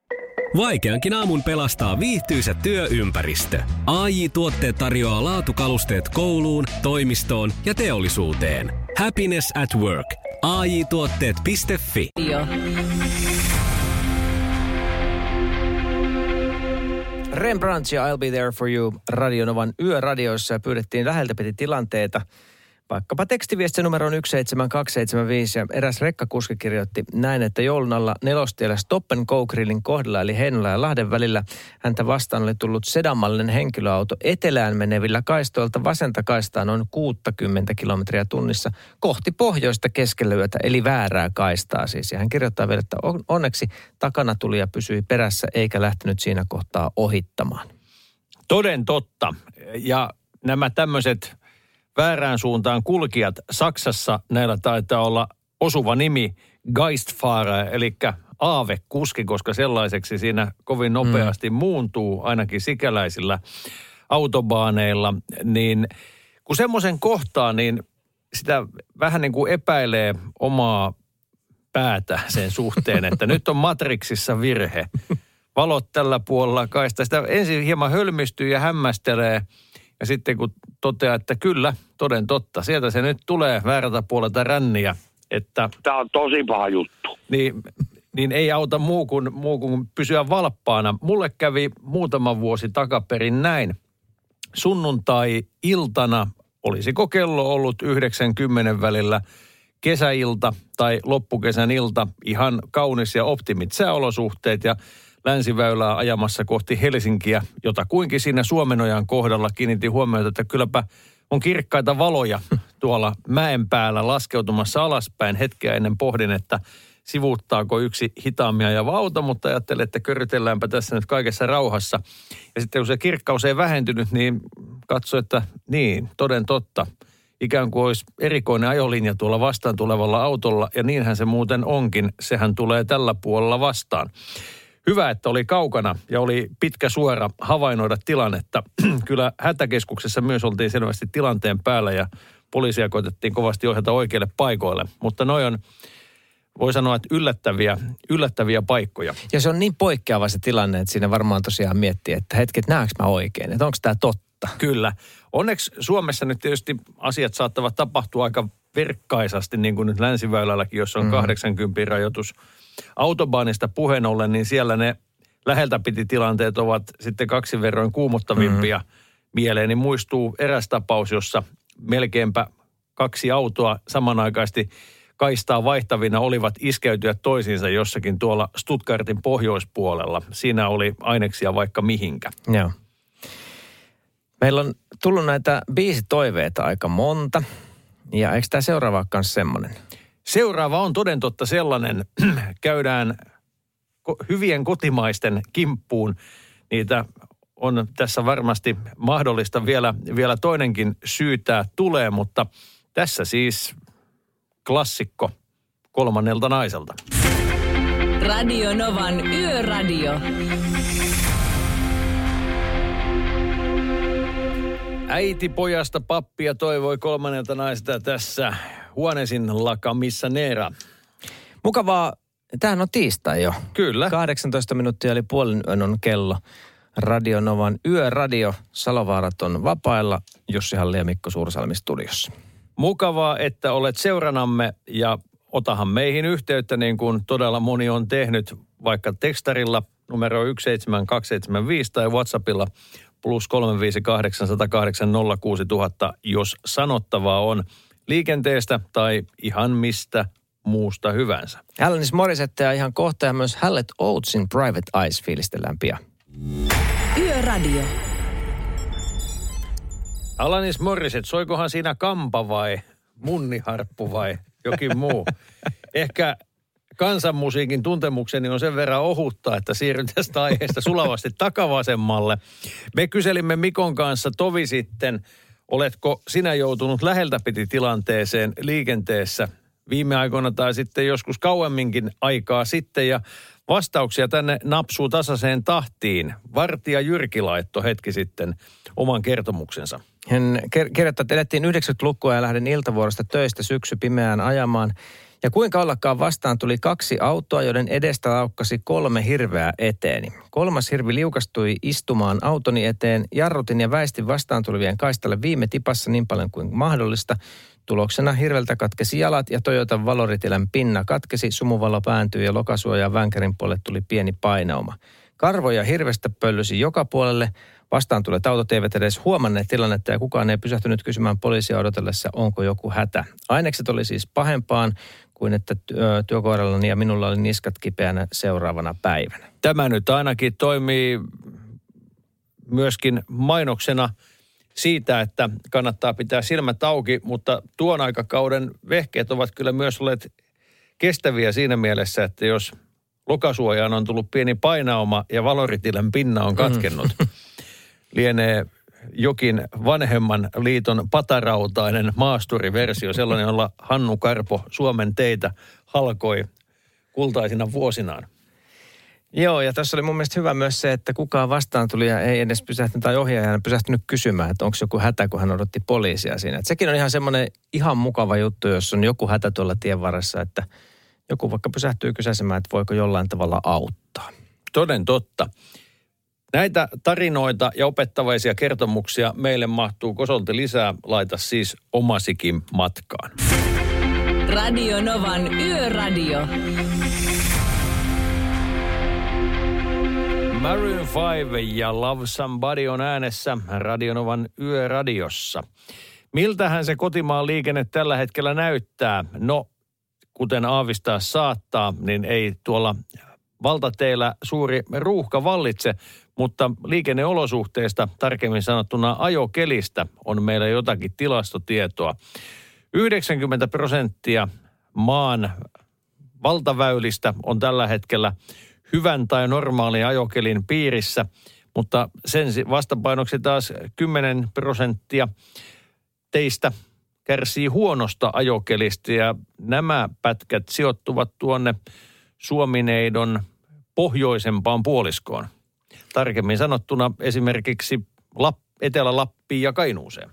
Vaikeankin aamun pelastaa viihtyisä työympäristö. AI Tuotteet tarjoaa laatukalusteet kouluun, toimistoon ja teollisuuteen. Happiness at work. AI Tuotteet.fi. Rembrandt ja I'll Be There For You Radionovan yöradioissa pyydettiin läheltä piti tilanteita. Vaikkapa tekstiviesti numero on 17275 ja eräs rekkakuski kirjoitti näin, että joulun alla nelostiellä Stop and Go Grillin kohdalla eli Heinola ja Lahden välillä häntä vastaan oli tullut sedamallinen henkilöauto etelään menevillä kaistoilta vasenta kaistaa noin 60 kilometriä tunnissa kohti pohjoista keskellä yötä eli väärää kaistaa siis. Ja hän kirjoittaa vielä, että on- onneksi takana tuli ja pysyi perässä eikä lähtenyt siinä kohtaa ohittamaan. Toden totta. Ja nämä tämmöiset väärään suuntaan kulkijat, Saksassa näillä taitaa olla osuva nimi Geistfahrer, eli aavekuski, koska sellaiseksi siinä kovin nopeasti mm. muuntuu, ainakin sikäläisillä autobaaneilla, niin kun semmoisen kohtaa, niin sitä vähän niin kuin epäilee omaa päätä sen suhteen, että nyt on Matrixissa virhe. Valot tällä puolella kaista. Sitä ensin hieman hölmistyy ja hämmästelee. Ja sitten kun toteaa, että kyllä, toden totta, sieltä se nyt tulee väärältä puolelta ränniä, että Tämä on tosi paha juttu. niin, niin ei auta muu kuin, muu kuin pysyä valppaana. Mulle kävi muutama vuosi takaperin näin. Sunnuntai-iltana, olisiko kello ollut 90 välillä, kesäilta tai loppukesän ilta, ihan kaunis ja optimit sääolosuhteet ja länsiväylää ajamassa kohti Helsinkiä, jota kuinkin siinä Suomenojan kohdalla kiinnitin huomiota, että kylläpä on kirkkaita valoja tuolla mäen päällä laskeutumassa alaspäin. Hetkeä ennen pohdin, että sivuuttaako yksi hitaammin ajava auto, mutta ajattelin, että körrytelläänpä tässä nyt kaikessa rauhassa. Ja sitten kun se kirkkaus ei vähentynyt, niin katso, että niin, toden totta. Ikään kuin olisi erikoinen ajolinja tuolla vastaan tulevalla autolla, ja niinhän se muuten onkin. Sehän tulee tällä puolella vastaan. Hyvä, että oli kaukana ja oli pitkä suora havainnoida tilannetta. Kyllä hätäkeskuksessa myös oltiin selvästi tilanteen päällä ja poliisia koitettiin kovasti ohjata oikeille paikoille. Mutta noi on, voi sanoa, että yllättäviä, yllättäviä paikkoja. Ja se on niin poikkeava se tilanne, että siinä varmaan tosiaan miettii, että hetket, näekö mä oikein, että onko tämä totta? Kyllä. Onneksi Suomessa nyt tietysti asiat saattavat tapahtua aika verkkaisasti, niin kuin nyt länsiväylälläkin, jossa on mm. 80 rajoitus autobaanista puheen ollen, niin siellä ne läheltä piti tilanteet ovat sitten kaksi verroin kuumottavimpia mm. mieleen. Niin muistuu eräs tapaus, jossa melkeinpä kaksi autoa samanaikaisesti kaistaa vaihtavina olivat iskeytyä toisiinsa jossakin tuolla Stuttgartin pohjoispuolella. Siinä oli aineksia vaikka mihinkä. Joo. Meillä on tullut näitä biisitoiveita aika monta. Ja eikö tämä seuraava ole myös semmoinen? Seuraava on toden totta sellainen, käydään hyvien kotimaisten kimppuun. Niitä on tässä varmasti mahdollista vielä, vielä toinenkin syytää tulee, mutta tässä siis klassikko kolmannelta naiselta. Radio Novan Yöradio. Äiti pojasta pappia toivoi kolmannelta naista tässä Huonesin laka missä Neera. Mukavaa. Tämähän on tiistai jo. Kyllä. 18 minuuttia eli puolen yön on kello. Radionovan yöradio. Salovaarat on vapailla. Jussi Halli ja Mikko Suursalmi studiossa. Mukavaa, että olet seuranamme ja otahan meihin yhteyttä niin kuin todella moni on tehnyt vaikka tekstarilla numero 17275 tai Whatsappilla plus 358 jos sanottavaa on liikenteestä tai ihan mistä muusta hyvänsä. Alanis Morissette ja ihan kohta ja myös Hallet Oatesin Private Eyes fiilistellään pian. Yöradio. Alanis Morissette, soikohan siinä kampa vai munniharppu vai jokin muu. Ehkä kansanmusiikin tuntemukseni on sen verran ohutta, että siirryn tästä aiheesta sulavasti takavasemmalle. Me kyselimme Mikon kanssa tovi sitten, oletko sinä joutunut läheltä piti tilanteeseen liikenteessä viime aikoina tai sitten joskus kauemminkin aikaa sitten ja vastauksia tänne napsuu tasaiseen tahtiin. Vartija Jyrki laitto hetki sitten oman kertomuksensa. Hän kirjoittaa, että elettiin 90-lukua ja lähden iltavuorosta töistä syksy pimeään ajamaan. Ja kuinka ollakaan vastaan tuli kaksi autoa, joiden edestä laukkasi kolme hirveää eteeni. Kolmas hirvi liukastui istumaan autoni eteen, jarrutin ja väistin vastaan tulevien kaistalle viime tipassa niin paljon kuin mahdollista. Tuloksena hirveltä katkesi jalat ja Toyotan valoritilän pinna katkesi, sumuvalo pääntyi ja lokasuojaan vänkärin puolelle tuli pieni painauma. Karvoja hirvestä pöllysi joka puolelle. Vastaan tulee autot eivät edes huomanneet tilannetta ja kukaan ei pysähtynyt kysymään poliisia odotellessa, onko joku hätä. Ainekset oli siis pahempaan kuin että työ- työkoirallani ja minulla oli niskat kipeänä seuraavana päivänä. Tämä nyt ainakin toimii myöskin mainoksena siitä, että kannattaa pitää silmät auki, mutta tuon aikakauden vehkeet ovat kyllä myös olleet kestäviä siinä mielessä, että jos lokasuojaan on tullut pieni painauma ja valoritilän pinna on katkennut, lienee jokin vanhemman liiton patarautainen maasturiversio, sellainen, jolla Hannu Karpo Suomen teitä halkoi kultaisina vuosinaan. Joo, ja tässä oli mun mielestä hyvä myös se, että kukaan vastaan tuli ja ei edes pysähtynyt tai ohjaajana pysähtynyt kysymään, että onko joku hätä, kun hän odotti poliisia siinä. Et sekin on ihan semmoinen ihan mukava juttu, jos on joku hätä tuolla tien varressa, että joku vaikka pysähtyy kysäisemään, että voiko jollain tavalla auttaa. Toden totta. Näitä tarinoita ja opettavaisia kertomuksia meille mahtuu kosolti lisää. Laita siis omasikin matkaan. Radio Novan Yöradio. Maroon 5 ja Love Somebody on äänessä Radionovan yöradiossa. Miltähän se kotimaan liikenne tällä hetkellä näyttää? No, kuten aavistaa saattaa, niin ei tuolla valtateillä suuri ruuhka vallitse, mutta liikenneolosuhteista, tarkemmin sanottuna ajokelistä, on meillä jotakin tilastotietoa. 90 prosenttia maan valtaväylistä on tällä hetkellä hyvän tai normaalin ajokelin piirissä, mutta sen si- vastapainoksi taas 10 prosenttia teistä kärsii huonosta ajokelista ja nämä pätkät sijoittuvat tuonne Suomineidon pohjoisempaan puoliskoon. Tarkemmin sanottuna esimerkiksi Lap- Etelä-Lappiin ja Kainuuseen.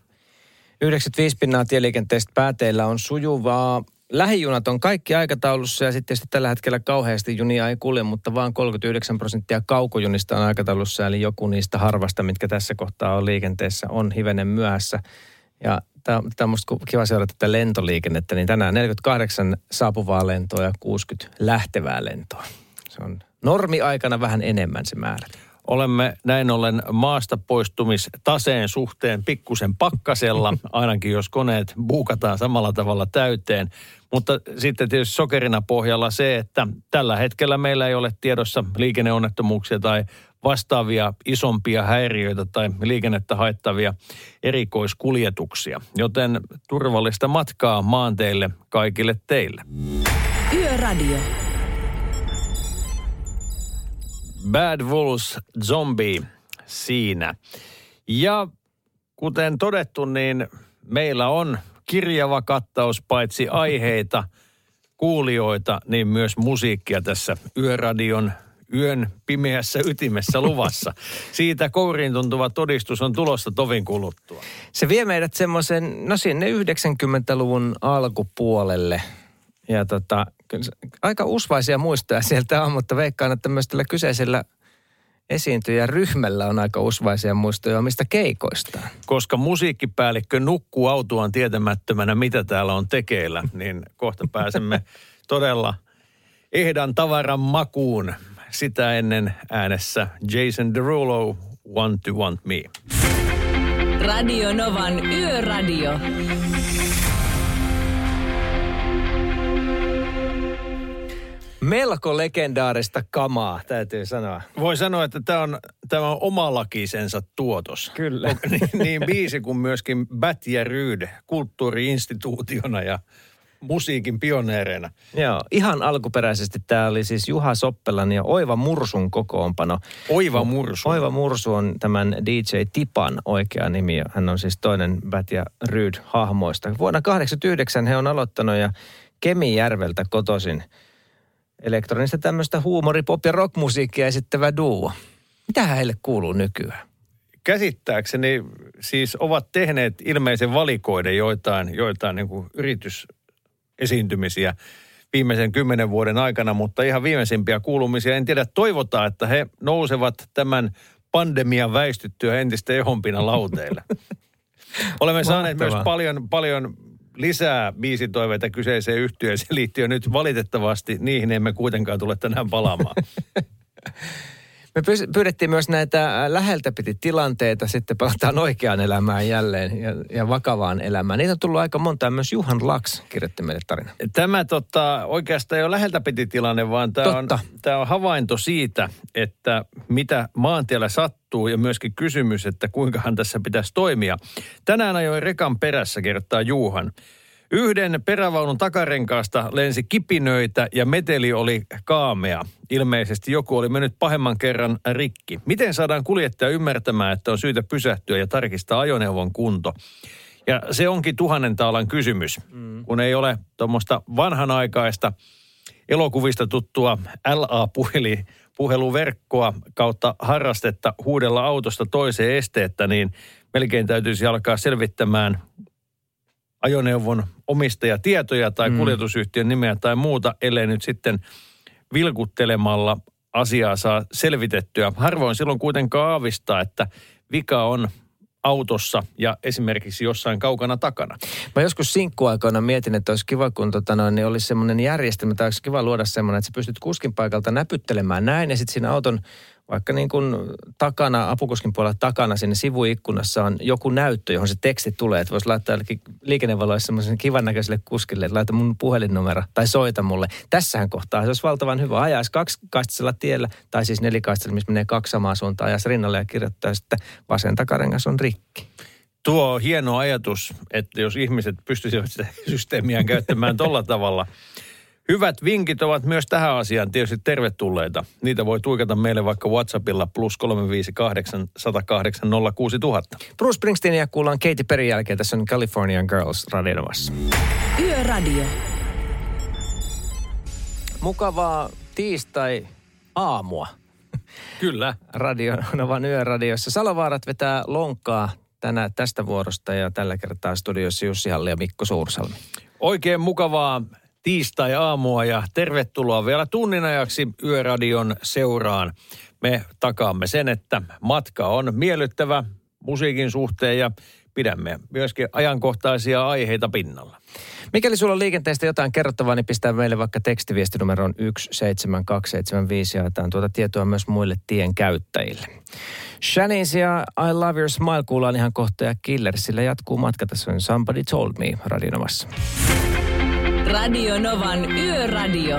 95 pinnaa tieliikenteestä pääteillä on sujuvaa. Lähijunat on kaikki aikataulussa ja sitten tällä hetkellä kauheasti junia ei kulje, mutta vaan 39 prosenttia kaukojunista on aikataulussa, eli joku niistä harvasta, mitkä tässä kohtaa on liikenteessä, on hivenen myöhässä. Ja tämä on musta kiva seurata tätä lentoliikennettä, niin tänään 48 saapuvaa lentoa ja 60 lähtevää lentoa. Se on normiaikana vähän enemmän se määrä. Olemme näin ollen maasta poistumistaseen suhteen pikkusen pakkasella, ainakin jos koneet buukataan samalla tavalla täyteen. Mutta sitten tietysti sokerina pohjalla se, että tällä hetkellä meillä ei ole tiedossa liikenneonnettomuuksia tai vastaavia isompia häiriöitä tai liikennettä haittavia erikoiskuljetuksia. Joten turvallista matkaa maanteille kaikille teille. Yöradio. Bad Wolves Zombie siinä. Ja kuten todettu, niin meillä on kirjava kattaus paitsi aiheita, kuulijoita, niin myös musiikkia tässä Yöradion yön pimeässä ytimessä luvassa. Siitä kouriin tuntuva todistus on tulossa tovin kuluttua. Se vie meidät semmoisen, no sinne 90-luvun alkupuolelle. Ja tota, aika usvaisia muistoja sieltä on, mutta veikkaan, että myös tällä kyseisellä esiintyjäryhmällä on aika usvaisia muistoja omista keikoistaan. Koska musiikkipäällikkö nukkuu autoaan tietämättömänä, mitä täällä on tekeillä, niin kohta pääsemme todella ehdan tavaran makuun. Sitä ennen äänessä Jason Derulo, Want to Want Me. Radio Novan Yöradio. Melko legendaarista kamaa, täytyy sanoa. Voi sanoa, että tämä on, tämä on omalakisensa tuotos. Kyllä. niin, niin biisi kuin myöskin Bat ja Ryd kulttuuriinstituutiona ja musiikin pioneereina. Joo, ihan alkuperäisesti tämä oli siis Juha Soppelan ja Oiva Mursun kokoonpano. Oiva Mursu. Oiva Mursu on tämän DJ Tipan oikea nimi. ja Hän on siis toinen Bat ja Ryd hahmoista. Vuonna 1989 he on aloittanut ja Kemijärveltä kotoisin elektronista tämmöistä huumori, pop ja rockmusiikkia esittävä duo. Mitä heille kuuluu nykyään? Käsittääkseni siis ovat tehneet ilmeisen valikoiden joitain, joitain niin kuin yritysesiintymisiä viimeisen kymmenen vuoden aikana, mutta ihan viimeisimpiä kuulumisia. En tiedä, toivotaan, että he nousevat tämän pandemian väistyttyä entistä ehompina lauteille. Olemme saaneet myös Mahtavaa. paljon, paljon lisää biisitoiveita kyseiseen yhtiöön liittyen. Nyt valitettavasti niihin emme kuitenkaan tule tänään palaamaan. Me pyydettiin myös näitä ä, läheltä piti tilanteita, sitten palataan oikeaan elämään jälleen ja, ja vakavaan elämään. Niitä on tullut aika monta myös Juhan Laks kirjoitti meille tarina. Tämä tota, oikeastaan ei ole läheltä piti tilanne, vaan tämä on, tämä on havainto siitä, että mitä maantiellä sattuu ja myöskin kysymys, että kuinkahan tässä pitäisi toimia. Tänään ajoin rekan perässä, kertaa Juuhan. Yhden perävaunun takarenkaasta lensi kipinöitä ja meteli oli kaamea. Ilmeisesti joku oli mennyt pahemman kerran rikki. Miten saadaan kuljettaja ymmärtämään, että on syytä pysähtyä ja tarkistaa ajoneuvon kunto? Ja se onkin tuhannen taalan kysymys, mm. kun ei ole tuommoista vanhanaikaista elokuvista tuttua LA-puheli, puheluverkkoa kautta harrastetta huudella autosta toiseen esteettä, niin melkein täytyisi alkaa selvittämään ajoneuvon omistajatietoja tai Mm. kuljetusyhtiön nimeä tai muuta, ellei nyt sitten vilkuttelemalla asiaa saa selvitettyä. Harvoin silloin kuitenkaan aavistaa, että vika on autossa ja esimerkiksi jossain kaukana takana. Mä joskus sinkkuaikoina mietin, että olisi kiva, kun tota noin, niin olisi semmoinen järjestelmä, tai olisi kiva luoda semmoinen, että sä pystyt kuskin paikalta näpyttelemään näin, ja sitten siinä auton vaikka niin kuin takana, apukuskin puolella takana sinne sivuikkunassa on joku näyttö, johon se teksti tulee, että voisi laittaa liikennevaloissa semmoisen kivan näköiselle kuskille, että laita mun puhelinnumero tai soita mulle. Tässähän kohtaa se olisi valtavan hyvä. Ajaisi kaksikaistaisella tiellä, tai siis nelikaistaisella, missä menee kaksi samaa suuntaa, ajaisi rinnalle ja kirjoittaa, että vasen takarengas on rikki. Tuo hieno ajatus, että jos ihmiset pystyisivät sitä systeemiään käyttämään tolla tavalla. Hyvät vinkit ovat myös tähän asiaan tietysti tervetulleita. Niitä voi tuikata meille vaikka WhatsAppilla plus 358 108 06000. Bruce Springsteenia kuullaan Katy Perry jälkeen. Tässä on Californian Girls radionomassa. Yöradio. Mukavaa tiistai-aamua Kyllä. Radionovan yöradiossa. Salovaarat vetää lonkkaa tänä, tästä vuorosta ja tällä kertaa studiossa Jussi Halli ja Mikko Suursalmi. Oikein mukavaa tiistai-aamua ja tervetuloa vielä tunnin ajaksi Yöradion seuraan. Me takaamme sen, että matka on miellyttävä musiikin suhteen ja pidämme myöskin ajankohtaisia aiheita pinnalla. Mikäli sulla on liikenteestä jotain kerrottavaa, niin pistää meille vaikka tekstiviestinumeroon 17275 ja jaetaan tuota tietoa myös muille tien käyttäjille. Shanice ja I Love Your Smile kuullaan ihan kohta ja Killersillä jatkuu matka. Tässä on Somebody Told Me radionomassa. Radio Novan Yöradio.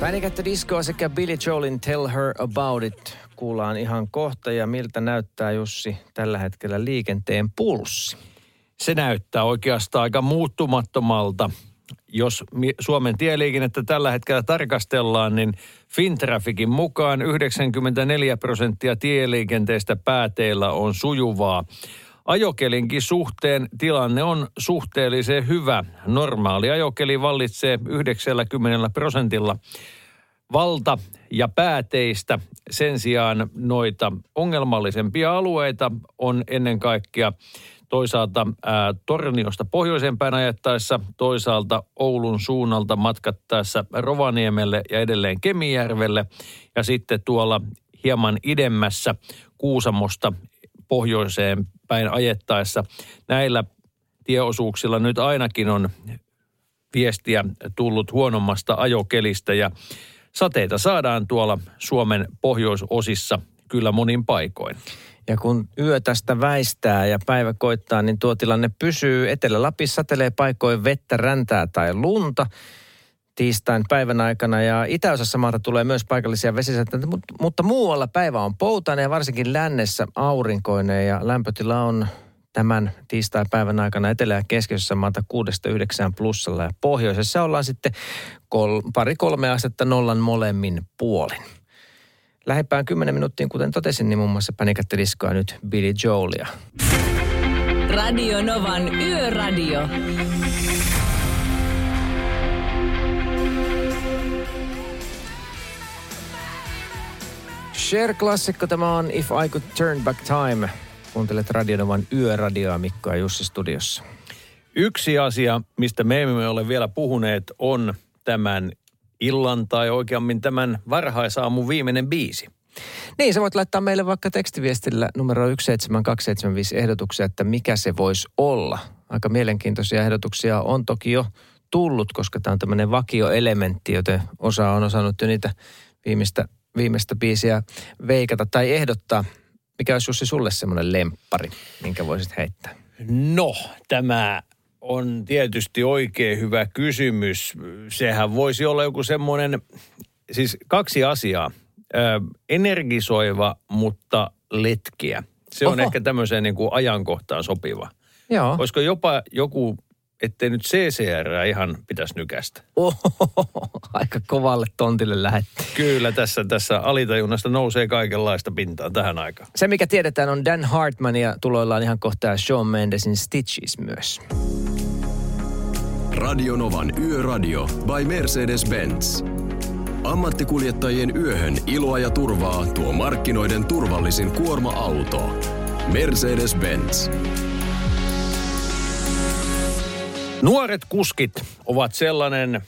Panic at the Disco sekä Billy Joelin Tell Her About It kuullaan ihan kohta. Ja miltä näyttää Jussi tällä hetkellä liikenteen pulssi? Se näyttää oikeastaan aika muuttumattomalta. Jos Suomen tieliikennettä tällä hetkellä tarkastellaan, niin Fintrafikin mukaan 94 prosenttia tieliikenteestä pääteillä on sujuvaa. Ajokelinkin suhteen tilanne on suhteellisen hyvä. Normaali ajokeli vallitsee 90 prosentilla valta- ja pääteistä. Sen sijaan noita ongelmallisempia alueita on ennen kaikkea toisaalta ää, Torniosta pohjoisempään ajettaessa, toisaalta Oulun suunnalta matkattaessa Rovaniemelle ja edelleen Kemijärvelle ja sitten tuolla hieman idemmässä Kuusamosta pohjoiseen päin ajettaessa. Näillä tieosuuksilla nyt ainakin on viestiä tullut huonommasta ajokelistä ja sateita saadaan tuolla Suomen pohjoisosissa kyllä monin paikoin. Ja kun yö tästä väistää ja päivä koittaa, niin tuo tilanne pysyy. Etelä-Lapissa satelee paikoin vettä, räntää tai lunta tiistain päivän aikana. Ja itäosassa maata tulee myös paikallisia vesisateita, mutta muualla päivä on poutainen ja varsinkin lännessä aurinkoinen ja lämpötila on tämän tiistai-päivän aikana etelä- ja keskiössä maata 6-9 plussalla ja pohjoisessa ollaan sitten kol- pari-kolme astetta nollan molemmin puolin. Lähimpään 10 minuuttiin, kuten totesin, niin muun muassa Panic Diskoa nyt Billy Joelia. Radio Novan Yöradio. Share-klassikko tämä on If I Could Turn Back Time. Kuuntelet Radionovan Yöradioa Mikko ja Jussi studiossa. Yksi asia, mistä me emme ole vielä puhuneet, on tämän illan tai oikeammin tämän varhaisaamun viimeinen biisi. Niin, sä voit laittaa meille vaikka tekstiviestillä numero 17275 ehdotuksia, että mikä se voisi olla. Aika mielenkiintoisia ehdotuksia on toki jo tullut, koska tämä on tämmöinen vakioelementti, joten osa on osannut jo niitä viimeistä, viimeistä biisiä veikata tai ehdottaa. Mikä olisi Jussi sulle semmoinen lemppari, minkä voisit heittää? No, tämä on tietysti oikein hyvä kysymys. Sehän voisi olla joku semmoinen, siis kaksi asiaa. Ö, energisoiva, mutta letkiä. Se on Oho. ehkä tämmöiseen niin kuin ajankohtaan sopiva. Joo. Olisiko jopa joku, ettei nyt CCR ihan pitäisi nykästä. Oho, aika kovalle tontille lähetti. Kyllä tässä, tässä alitajunnasta nousee kaikenlaista pintaan tähän aikaan. Se, mikä tiedetään, on Dan Hartman ja tuloillaan ihan kohtaa Shawn Mendesin Stitches myös. Radionovan Yöradio by Mercedes-Benz. Ammattikuljettajien yöhön iloa ja turvaa tuo markkinoiden turvallisin kuorma-auto. Mercedes-Benz. Nuoret kuskit ovat sellainen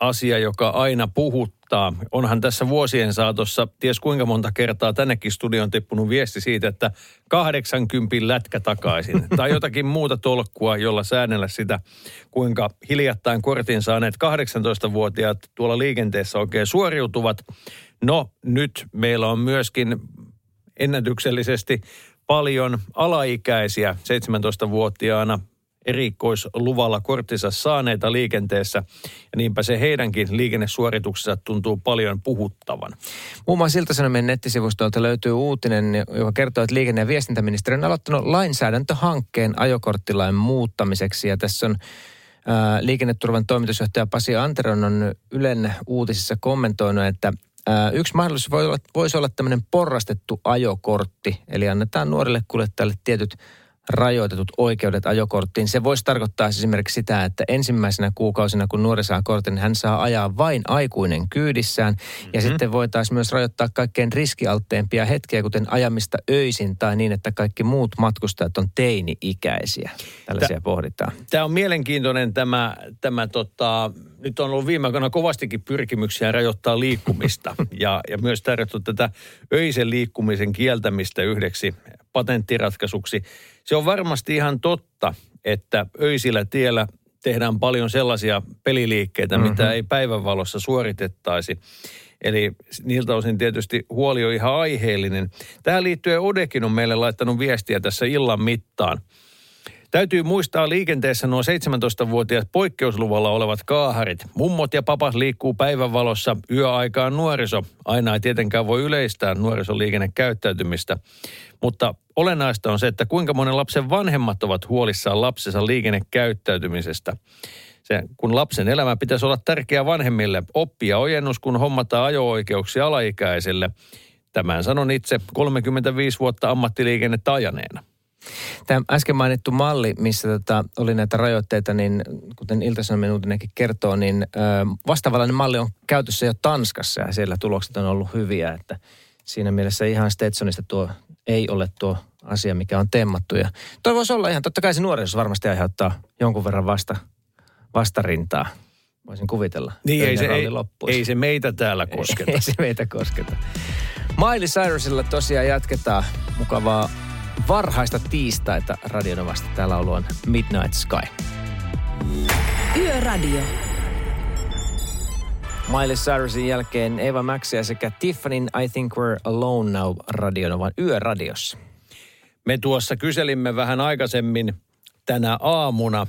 asia, joka aina puhuttaa. Onhan tässä vuosien saatossa, ties kuinka monta kertaa tännekin studioon tippunut viesti siitä, että 80 lätkä takaisin. tai jotakin muuta tolkkua, jolla säännellä sitä, kuinka hiljattain kortin saaneet 18-vuotiaat tuolla liikenteessä oikein suoriutuvat. No nyt meillä on myöskin ennätyksellisesti paljon alaikäisiä 17-vuotiaana erikoisluvalla korttinsa saaneita liikenteessä. Ja niinpä se heidänkin liikennesuorituksensa tuntuu paljon puhuttavan. Muun muassa Ilta-Sanomien nettisivustolta löytyy uutinen, joka kertoo, että liikenne- ja viestintäministeriö on aloittanut lainsäädäntöhankkeen ajokorttilain muuttamiseksi. Ja tässä on ää, liikenneturvan toimitusjohtaja Pasi Anteron on Ylen uutisissa kommentoinut, että yksi mahdollisuus voi olla, voisi olla tämmöinen porrastettu ajokortti. Eli annetaan nuorille kuljettajille tietyt rajoitetut oikeudet ajokorttiin. Se voisi tarkoittaa siis esimerkiksi sitä, että ensimmäisenä kuukausina, kun nuori saa kortin, niin hän saa ajaa vain aikuinen kyydissään. Mm-hmm. Ja sitten voitaisiin myös rajoittaa kaikkein riskialtteempia hetkiä, kuten ajamista öisin tai niin, että kaikki muut matkustajat on teini-ikäisiä. Tällaisia Tä- pohditaan. Tämä on mielenkiintoinen tämä, tämä tota, nyt on ollut viime aikoina kovastikin pyrkimyksiä rajoittaa liikkumista ja, ja myös tarjottu tätä öisen liikkumisen kieltämistä yhdeksi patenttiratkaisuksi. Se on varmasti ihan totta, että öisillä tiellä tehdään paljon sellaisia peliliikkeitä, mm-hmm. mitä ei päivänvalossa suoritettaisi. Eli niiltä osin tietysti huoli on ihan aiheellinen. Tähän liittyen Odekin on meille laittanut viestiä tässä illan mittaan. Täytyy muistaa liikenteessä nuo 17-vuotiaat poikkeusluvalla olevat kaaharit. Mummot ja papat liikkuu päivänvalossa, yöaikaan nuoriso. Aina ei tietenkään voi yleistää nuorisoliikennekäyttäytymistä. Mutta olennaista on se, että kuinka monen lapsen vanhemmat ovat huolissaan lapsensa liikennekäyttäytymisestä. Se, kun lapsen elämä pitäisi olla tärkeä vanhemmille, oppia ojennus, kun hommataan ajo-oikeuksia alaikäiselle. Tämän sanon itse 35 vuotta ammattiliikennettä ajaneena. Tämä äsken mainittu malli, missä tota, oli näitä rajoitteita, niin kuten Ilta-Sanomien uutinenkin kertoo, niin ö, vastaavallainen malli on käytössä jo Tanskassa ja siellä tulokset on ollut hyviä, että siinä mielessä ihan Stetsonista tuo ei ole tuo asia, mikä on temmattu. Ja toi voisi olla ihan, totta kai se nuorisossa varmasti aiheuttaa jonkun verran vasta, vastarintaa, voisin kuvitella. Niin ei se, ei, loppuisi. ei se meitä täällä kosketa. Ei se meitä kosketa. Miley Cyrusilla tosiaan jatketaan mukavaa varhaista tiistaita Radionovasta. Täällä on Midnight Sky. Yöradio. Miley Cyrusin jälkeen Eva Maxia sekä Tiffanin I Think We're Alone Now Radionovan yöradiossa. Me tuossa kyselimme vähän aikaisemmin tänä aamuna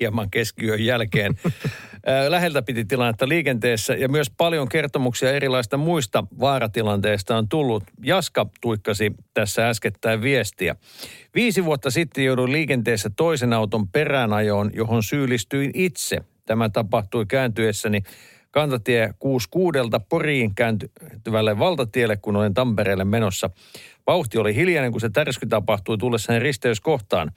hieman keskiyön jälkeen. Läheltä piti tilannetta liikenteessä ja myös paljon kertomuksia erilaista muista vaaratilanteista on tullut. Jaska tuikkasi tässä äskettäin viestiä. Viisi vuotta sitten jouduin liikenteessä toisen auton peräänajoon, johon syyllistyin itse. Tämä tapahtui kääntyessäni kantatie 66 Poriin kääntyvälle valtatielle, kun olin Tampereelle menossa. Vauhti oli hiljainen, kun se tärsky tapahtui tullessaan risteyskohtaan.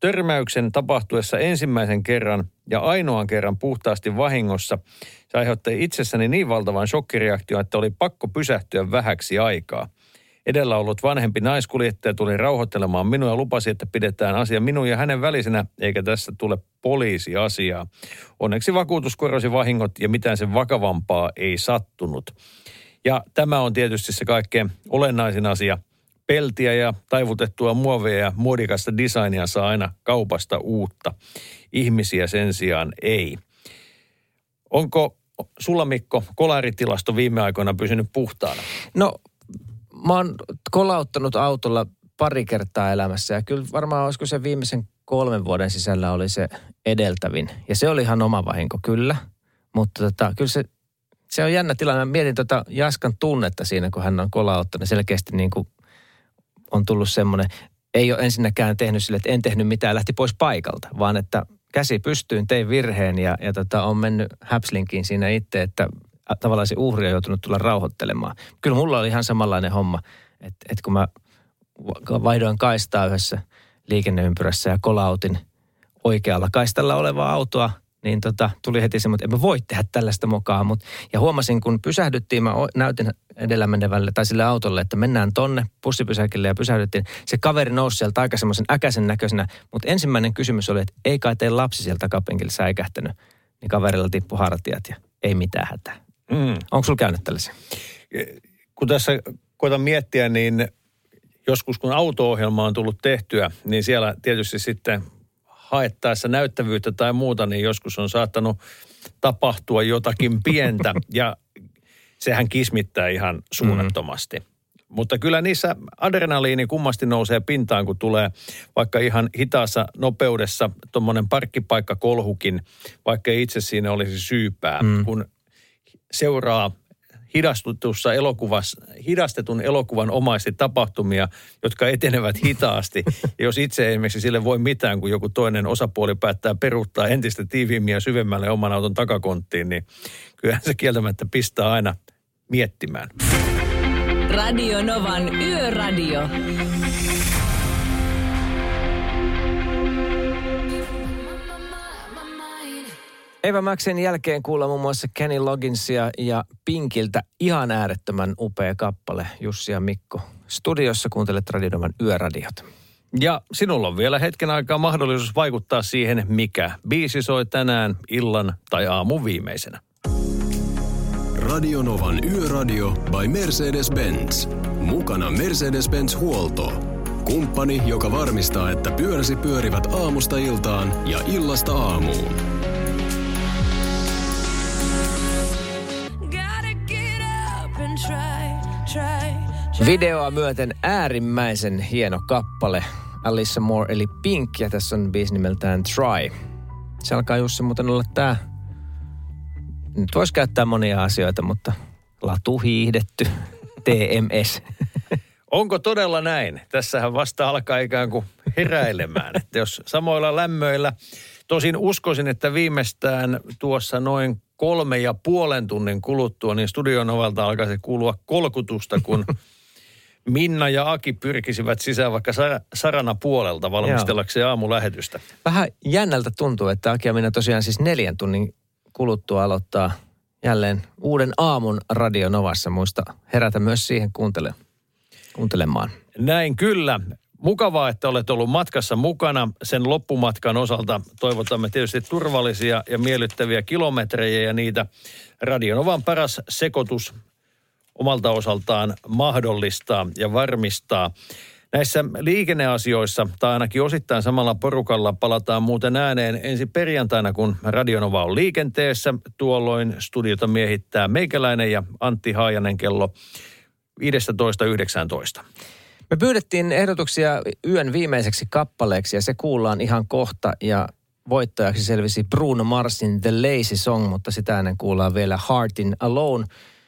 Törmäyksen tapahtuessa ensimmäisen kerran ja ainoan kerran puhtaasti vahingossa se aiheutti itsessäni niin valtavan shokkireaktion, että oli pakko pysähtyä vähäksi aikaa. Edellä ollut vanhempi naiskuljettaja tuli rauhoittelemaan minua ja lupasi, että pidetään asia minun ja hänen välisenä, eikä tässä tule poliisiasiaa. Onneksi vakuutus korosi vahingot ja mitään sen vakavampaa ei sattunut. Ja tämä on tietysti se kaikkein olennaisin asia. Peltiä ja taivutettua muovia ja muodikasta designia saa aina kaupasta uutta. Ihmisiä sen sijaan ei. Onko sulla Mikko kolaritilasto viime aikoina pysynyt puhtaana? No, mä oon kolauttanut autolla pari kertaa elämässä ja kyllä varmaan olisiko se viimeisen kolmen vuoden sisällä oli se edeltävin. Ja se oli ihan oma vahinko, kyllä. Mutta tota, kyllä se, se on jännä tilanne. Mä mietin tota Jaskan tunnetta siinä, kun hän on kolauttanut. Selkeästi niin kuin on tullut semmoinen, ei ole ensinnäkään tehnyt sille, että en tehnyt mitään, lähti pois paikalta, vaan että käsi pystyyn, tein virheen ja, ja tota, on mennyt häpslinkiin siinä itse, että tavallaan se uhri on joutunut tulla rauhoittelemaan. Kyllä mulla oli ihan samanlainen homma, että, että kun mä vaihdoin kaistaa yhdessä liikenneympyrässä ja kolautin oikealla kaistalla olevaa autoa, niin tota, tuli heti semmoinen, että emme voi tehdä tällaista mukaan. Mut, ja huomasin, kun pysähdyttiin, mä näytin edellä menevälle tai sille autolle, että mennään tonne bussipysäkille ja pysähdyttiin. Se kaveri nousi sieltä aika semmoisen äkäisen näköisenä, mutta ensimmäinen kysymys oli, että ei kai teidän lapsi sieltä takapenkillä säikähtänyt. Niin kaverilla tippu hartiat ja ei mitään hätää. Mm. Onko sulla käynyt tällaisia? Kun tässä koitan miettiä, niin joskus kun auto-ohjelma on tullut tehtyä, niin siellä tietysti sitten haettaessa näyttävyyttä tai muuta, niin joskus on saattanut tapahtua jotakin pientä ja sehän kismittää ihan suunnattomasti. Mm. Mutta kyllä niissä adrenaliini kummasti nousee pintaan, kun tulee vaikka ihan hitaassa nopeudessa tuommoinen parkkipaikkakolhukin, vaikka ei itse siinä olisi syypää, mm. kun seuraa hidastutussa elokuvassa, hidastetun elokuvan omaisesti tapahtumia, jotka etenevät hitaasti. Ja jos itse esimerkiksi sille voi mitään, kun joku toinen osapuoli päättää peruuttaa entistä tiiviimmin ja syvemmälle oman auton takakonttiin, niin kyllähän se kieltämättä pistää aina miettimään. Radio Novan Yöradio. Eva Maxin jälkeen kuulla muun muassa Kenny Logginsia ja Pinkiltä ihan äärettömän upea kappale Jussi ja Mikko. Studiossa kuuntelet Radionovan Yöradiot. Ja sinulla on vielä hetken aikaa mahdollisuus vaikuttaa siihen, mikä biisi soi tänään illan tai aamun viimeisenä. Radionovan Yöradio by Mercedes-Benz. Mukana Mercedes-Benz Huolto. Kumppani, joka varmistaa, että pyöräsi pyörivät aamusta iltaan ja illasta aamuun. Videoa myöten äärimmäisen hieno kappale. Alissa Moore eli Pink ja tässä on biisi nimeltään Try. Se alkaa Jussi muuten olla tää. Nyt voisi käyttää monia asioita, mutta latu hiihdetty, TMS. Onko todella näin? Tässähän vasta alkaa ikään kuin heräilemään. Että jos samoilla lämmöillä, tosin uskoisin, että viimeistään tuossa noin kolme ja puolen tunnin kuluttua, niin studion ovelta alkaisi kuulua kolkutusta, kun Minna ja Aki pyrkisivät sisään vaikka Sarana puolelta valmistellakseen aamulähetystä. Vähän jännältä tuntuu, että Aki ja minä tosiaan siis neljän tunnin kuluttua aloittaa jälleen uuden aamun Radio Novassa. Muista herätä myös siihen kuuntele, kuuntelemaan. Näin kyllä. Mukavaa, että olet ollut matkassa mukana. Sen loppumatkan osalta toivotamme tietysti turvallisia ja miellyttäviä kilometrejä ja niitä Radionovan paras sekoitus omalta osaltaan mahdollistaa ja varmistaa. Näissä liikenneasioissa, tai ainakin osittain samalla porukalla, palataan muuten ääneen ensi perjantaina, kun Radionova on liikenteessä. Tuolloin studiota miehittää meikäläinen ja Antti Haajanen kello 15.19. Me pyydettiin ehdotuksia yön viimeiseksi kappaleeksi ja se kuullaan ihan kohta. Ja voittajaksi selvisi Bruno Marsin The Lazy Song, mutta sitä ennen kuullaan vielä Heartin Alone.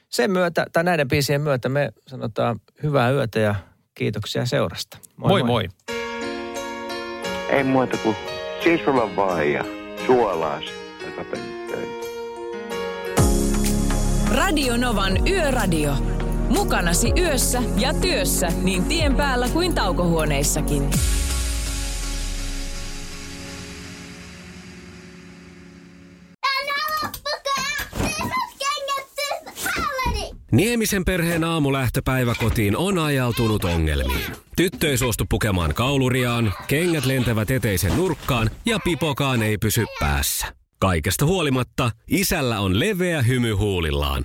Sen myötä, tai näiden biisien myötä me sanotaan hyvää yötä ja kiitoksia seurasta. Moi moi. moi. Ei muuta kuin sisulla vaan ja suolaas takapenttöön. Radio Novan Yöradio. Mukanasi yössä ja työssä niin tien päällä kuin taukohuoneissakin. Niemisen perheen aamulähtöpäivä kotiin on ajautunut ongelmiin. Tyttö ei suostu pukemaan kauluriaan, kengät lentävät eteisen nurkkaan ja pipokaan ei pysy päässä. Kaikesta huolimatta, isällä on leveä hymy huulillaan.